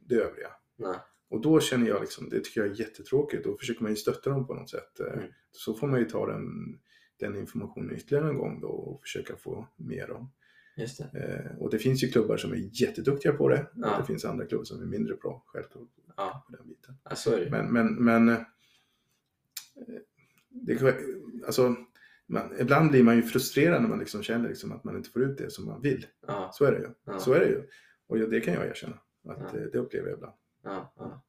det övriga. Nej. Och då känner jag liksom, det tycker jag är jättetråkigt. Då försöker man ju stötta dem på något sätt. Eh, Mm. Så får man ju ta den, den informationen ytterligare en gång då och försöka få mer om. Just det. Eh, och det finns ju klubbar som är jätteduktiga på det. Ja. Och det finns andra klubbar som är mindre bra, självklart, Ja. på den biten. Ja, så är det. Men, men, men eh, det, alltså, man, ibland blir man ju frustrerad när man liksom känner liksom att man inte får ut det som man vill. Ja. Så är det ju. Ja. Så är det ju. Och det kan jag erkänna. Att Ja. eh, Det upplever jag ibland. Ja, ja.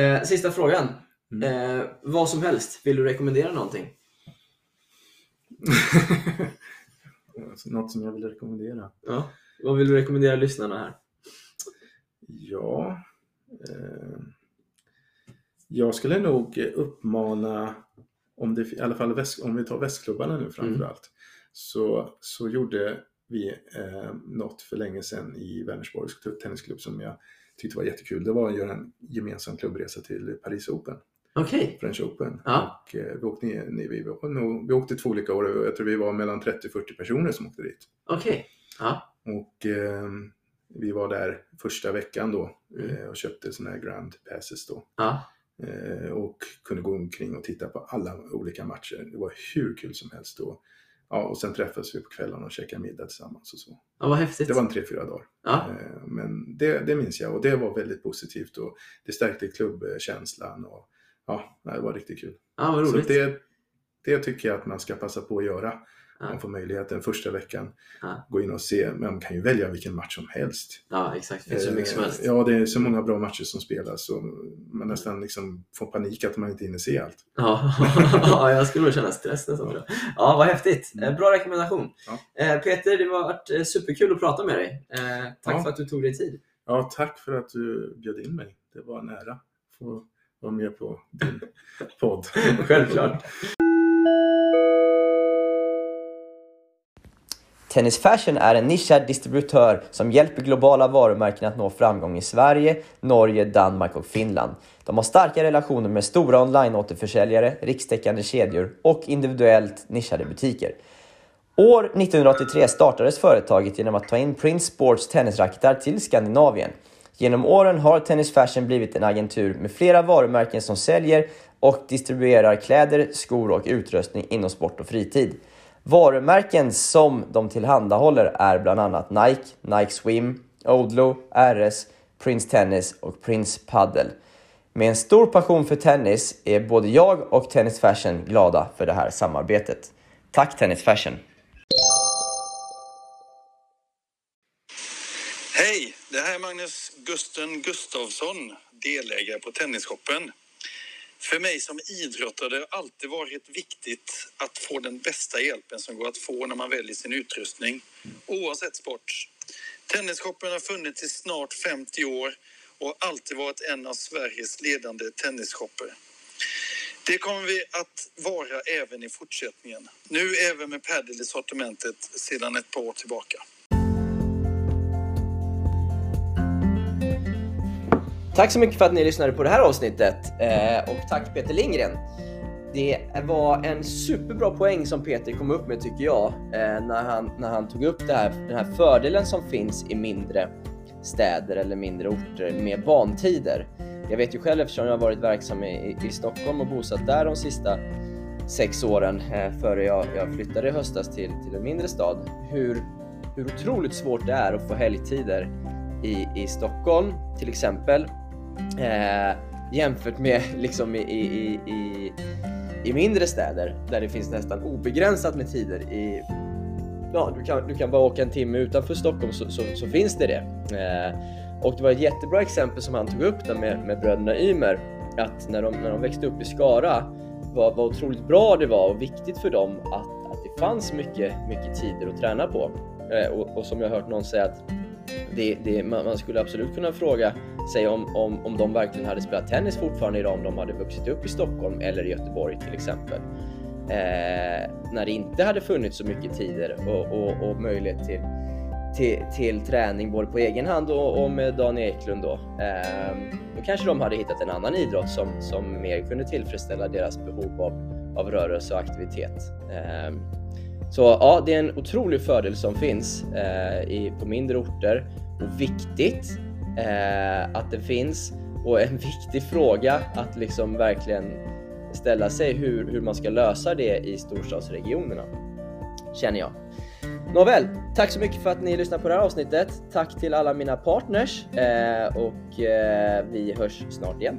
Eh, sista frågan. Mm. Eh, vad som helst, vill du rekommendera någonting? Alltså, Något som jag vill rekommendera. Ja. Vad vill du rekommendera lyssnarna här? Ja. Eh, jag skulle nog uppmana, om det, i alla fall väst, om vi tar västklubbarna nu framför Mm. så, så gjorde vi eh, något för länge sedan i Vänersborgs tennisklubb som jag tyckte var jättekul. Det var att göra en gemensam klubbresa till Paris Open, Okej. French Open. Ja. Och, eh, vi, åkte, vi, nog, vi åkte två olika år och jag tror vi var mellan 30-40 personer som åkte dit. Okej. Ja. Och eh, vi var där första veckan då Mm. eh, och köpte sådana här grand passes då. Ja. Eh, och kunde gå omkring och titta på alla olika matcher. Det var hur kul som helst. Och, ja, och sen träffades vi på kvällen och käkade middag tillsammans och så. ja, vad häftigt. Det var en tre, fyra dagar. Ja. Eh, men det, det minns jag och det var väldigt positivt och det stärkte klubbkänslan. Och, ja, det var riktigt kul. ja, vad Så roligt. det, det tycker jag att man ska passa på att göra. Ja. Man får möjligheten första veckan. Ja. Gå in och se. Men man kan ju välja vilken match som helst. Ja, exakt. Det finns hur mycket som Eh, helst. Ja, det är så många bra matcher som spelas och man nästan liksom får panik att man inte hinner se allt. Ja, ja jag skulle nog känna stress nästan. jag. Ja, vad häftigt. Eh, Bra rekommendation. Ja. Eh, Peter, det har varit eh, superkul att prata med dig. Eh, Tack Ja. för att du tog dig tid. Ja, tack för att du bjöd in mig. Det var en ära att få vara med på din podd. Självklart. Tennis Fashion är en nischad distributör som hjälper globala varumärken att nå framgång i Sverige, Norge, Danmark och Finland. De har starka relationer med stora online-återförsäljare, rikstäckande kedjor och individuellt nischade butiker. År 1983 startades företaget genom att ta in Prince Sports tennisracketar till Skandinavien. Genom åren har Tennis Fashion blivit en agentur med flera varumärken som säljer och distribuerar kläder, skor och utrustning inom sport och fritid. Varumärken som de tillhandahåller är bland annat Nike, Nike Swim, Odlo, RS, Prince Tennis och Prince Paddle. Med en stor passion för tennis är både jag och Tennis Fashion glada för det här samarbetet. Tack Tennis Fashion! Hej! Det här är Magnus Gusten Gustavsson, delägare på Tennisshoppen. För mig som idrottare har det alltid varit viktigt att få den bästa hjälpen som går att få när man väljer sin utrustning, oavsett sport. Tennisshoppen har funnits i snart 50 år och har alltid varit en av Sveriges ledande tennisshopper. Det kommer vi att vara även i fortsättningen. Nu även med padel i sortimentet sedan ett par år tillbaka. Tack så mycket för att ni lyssnade på det här avsnittet eh, och tack Peter Lindgren. Det var en superbra poäng som Peter kom upp med tycker jag eh, när, han, när han tog upp det här, den här fördelen som finns i mindre städer eller mindre orter med bantider. Jag vet ju själv eftersom jag har varit verksam i, i Stockholm och bosatt där de sista sex åren eh, före jag, jag flyttade i höstas till, till en mindre stad hur, hur otroligt svårt det är att få helgtider i, i Stockholm till exempel eh, jämfört med liksom i, i, i, i mindre städer där det finns nästan obegränsat med tider. I, ja, du, kan, du kan bara åka en timme utanför Stockholm så, så, så finns det det. Eh, och det var ett jättebra exempel som han tog upp där med, med bröderna Ymer att när de, när de växte upp i Skara vad, vad otroligt bra det var och viktigt för dem att, att det fanns mycket, mycket tider att träna på. Eh, och, och, som jag hört någon säga att det, det, man, man, skulle absolut kunna fråga sig om, om, om de verkligen hade spelat tennis fortfarande idag om de hade vuxit upp i Stockholm eller i Göteborg till exempel. Eh, när det inte hade funnits så mycket tider och, och, och möjlighet till, till, till, träning både på egen hand och, och med Dan Eklund då. Eh, då kanske de hade hittat en annan idrott som, som mer kunde tillfredsställa deras behov av, av rörelse och aktivitet. Eh, så ja, det är en otrolig fördel som finns eh, i, på mindre orter och viktigt eh, att det finns och en viktig fråga att liksom verkligen ställa sig hur, hur man ska lösa det i storstadsregionerna. Känner jag. Nåväl, tack så mycket för att ni lyssnade på det här avsnittet. Tack till alla mina partners eh, och eh, vi hörs snart igen.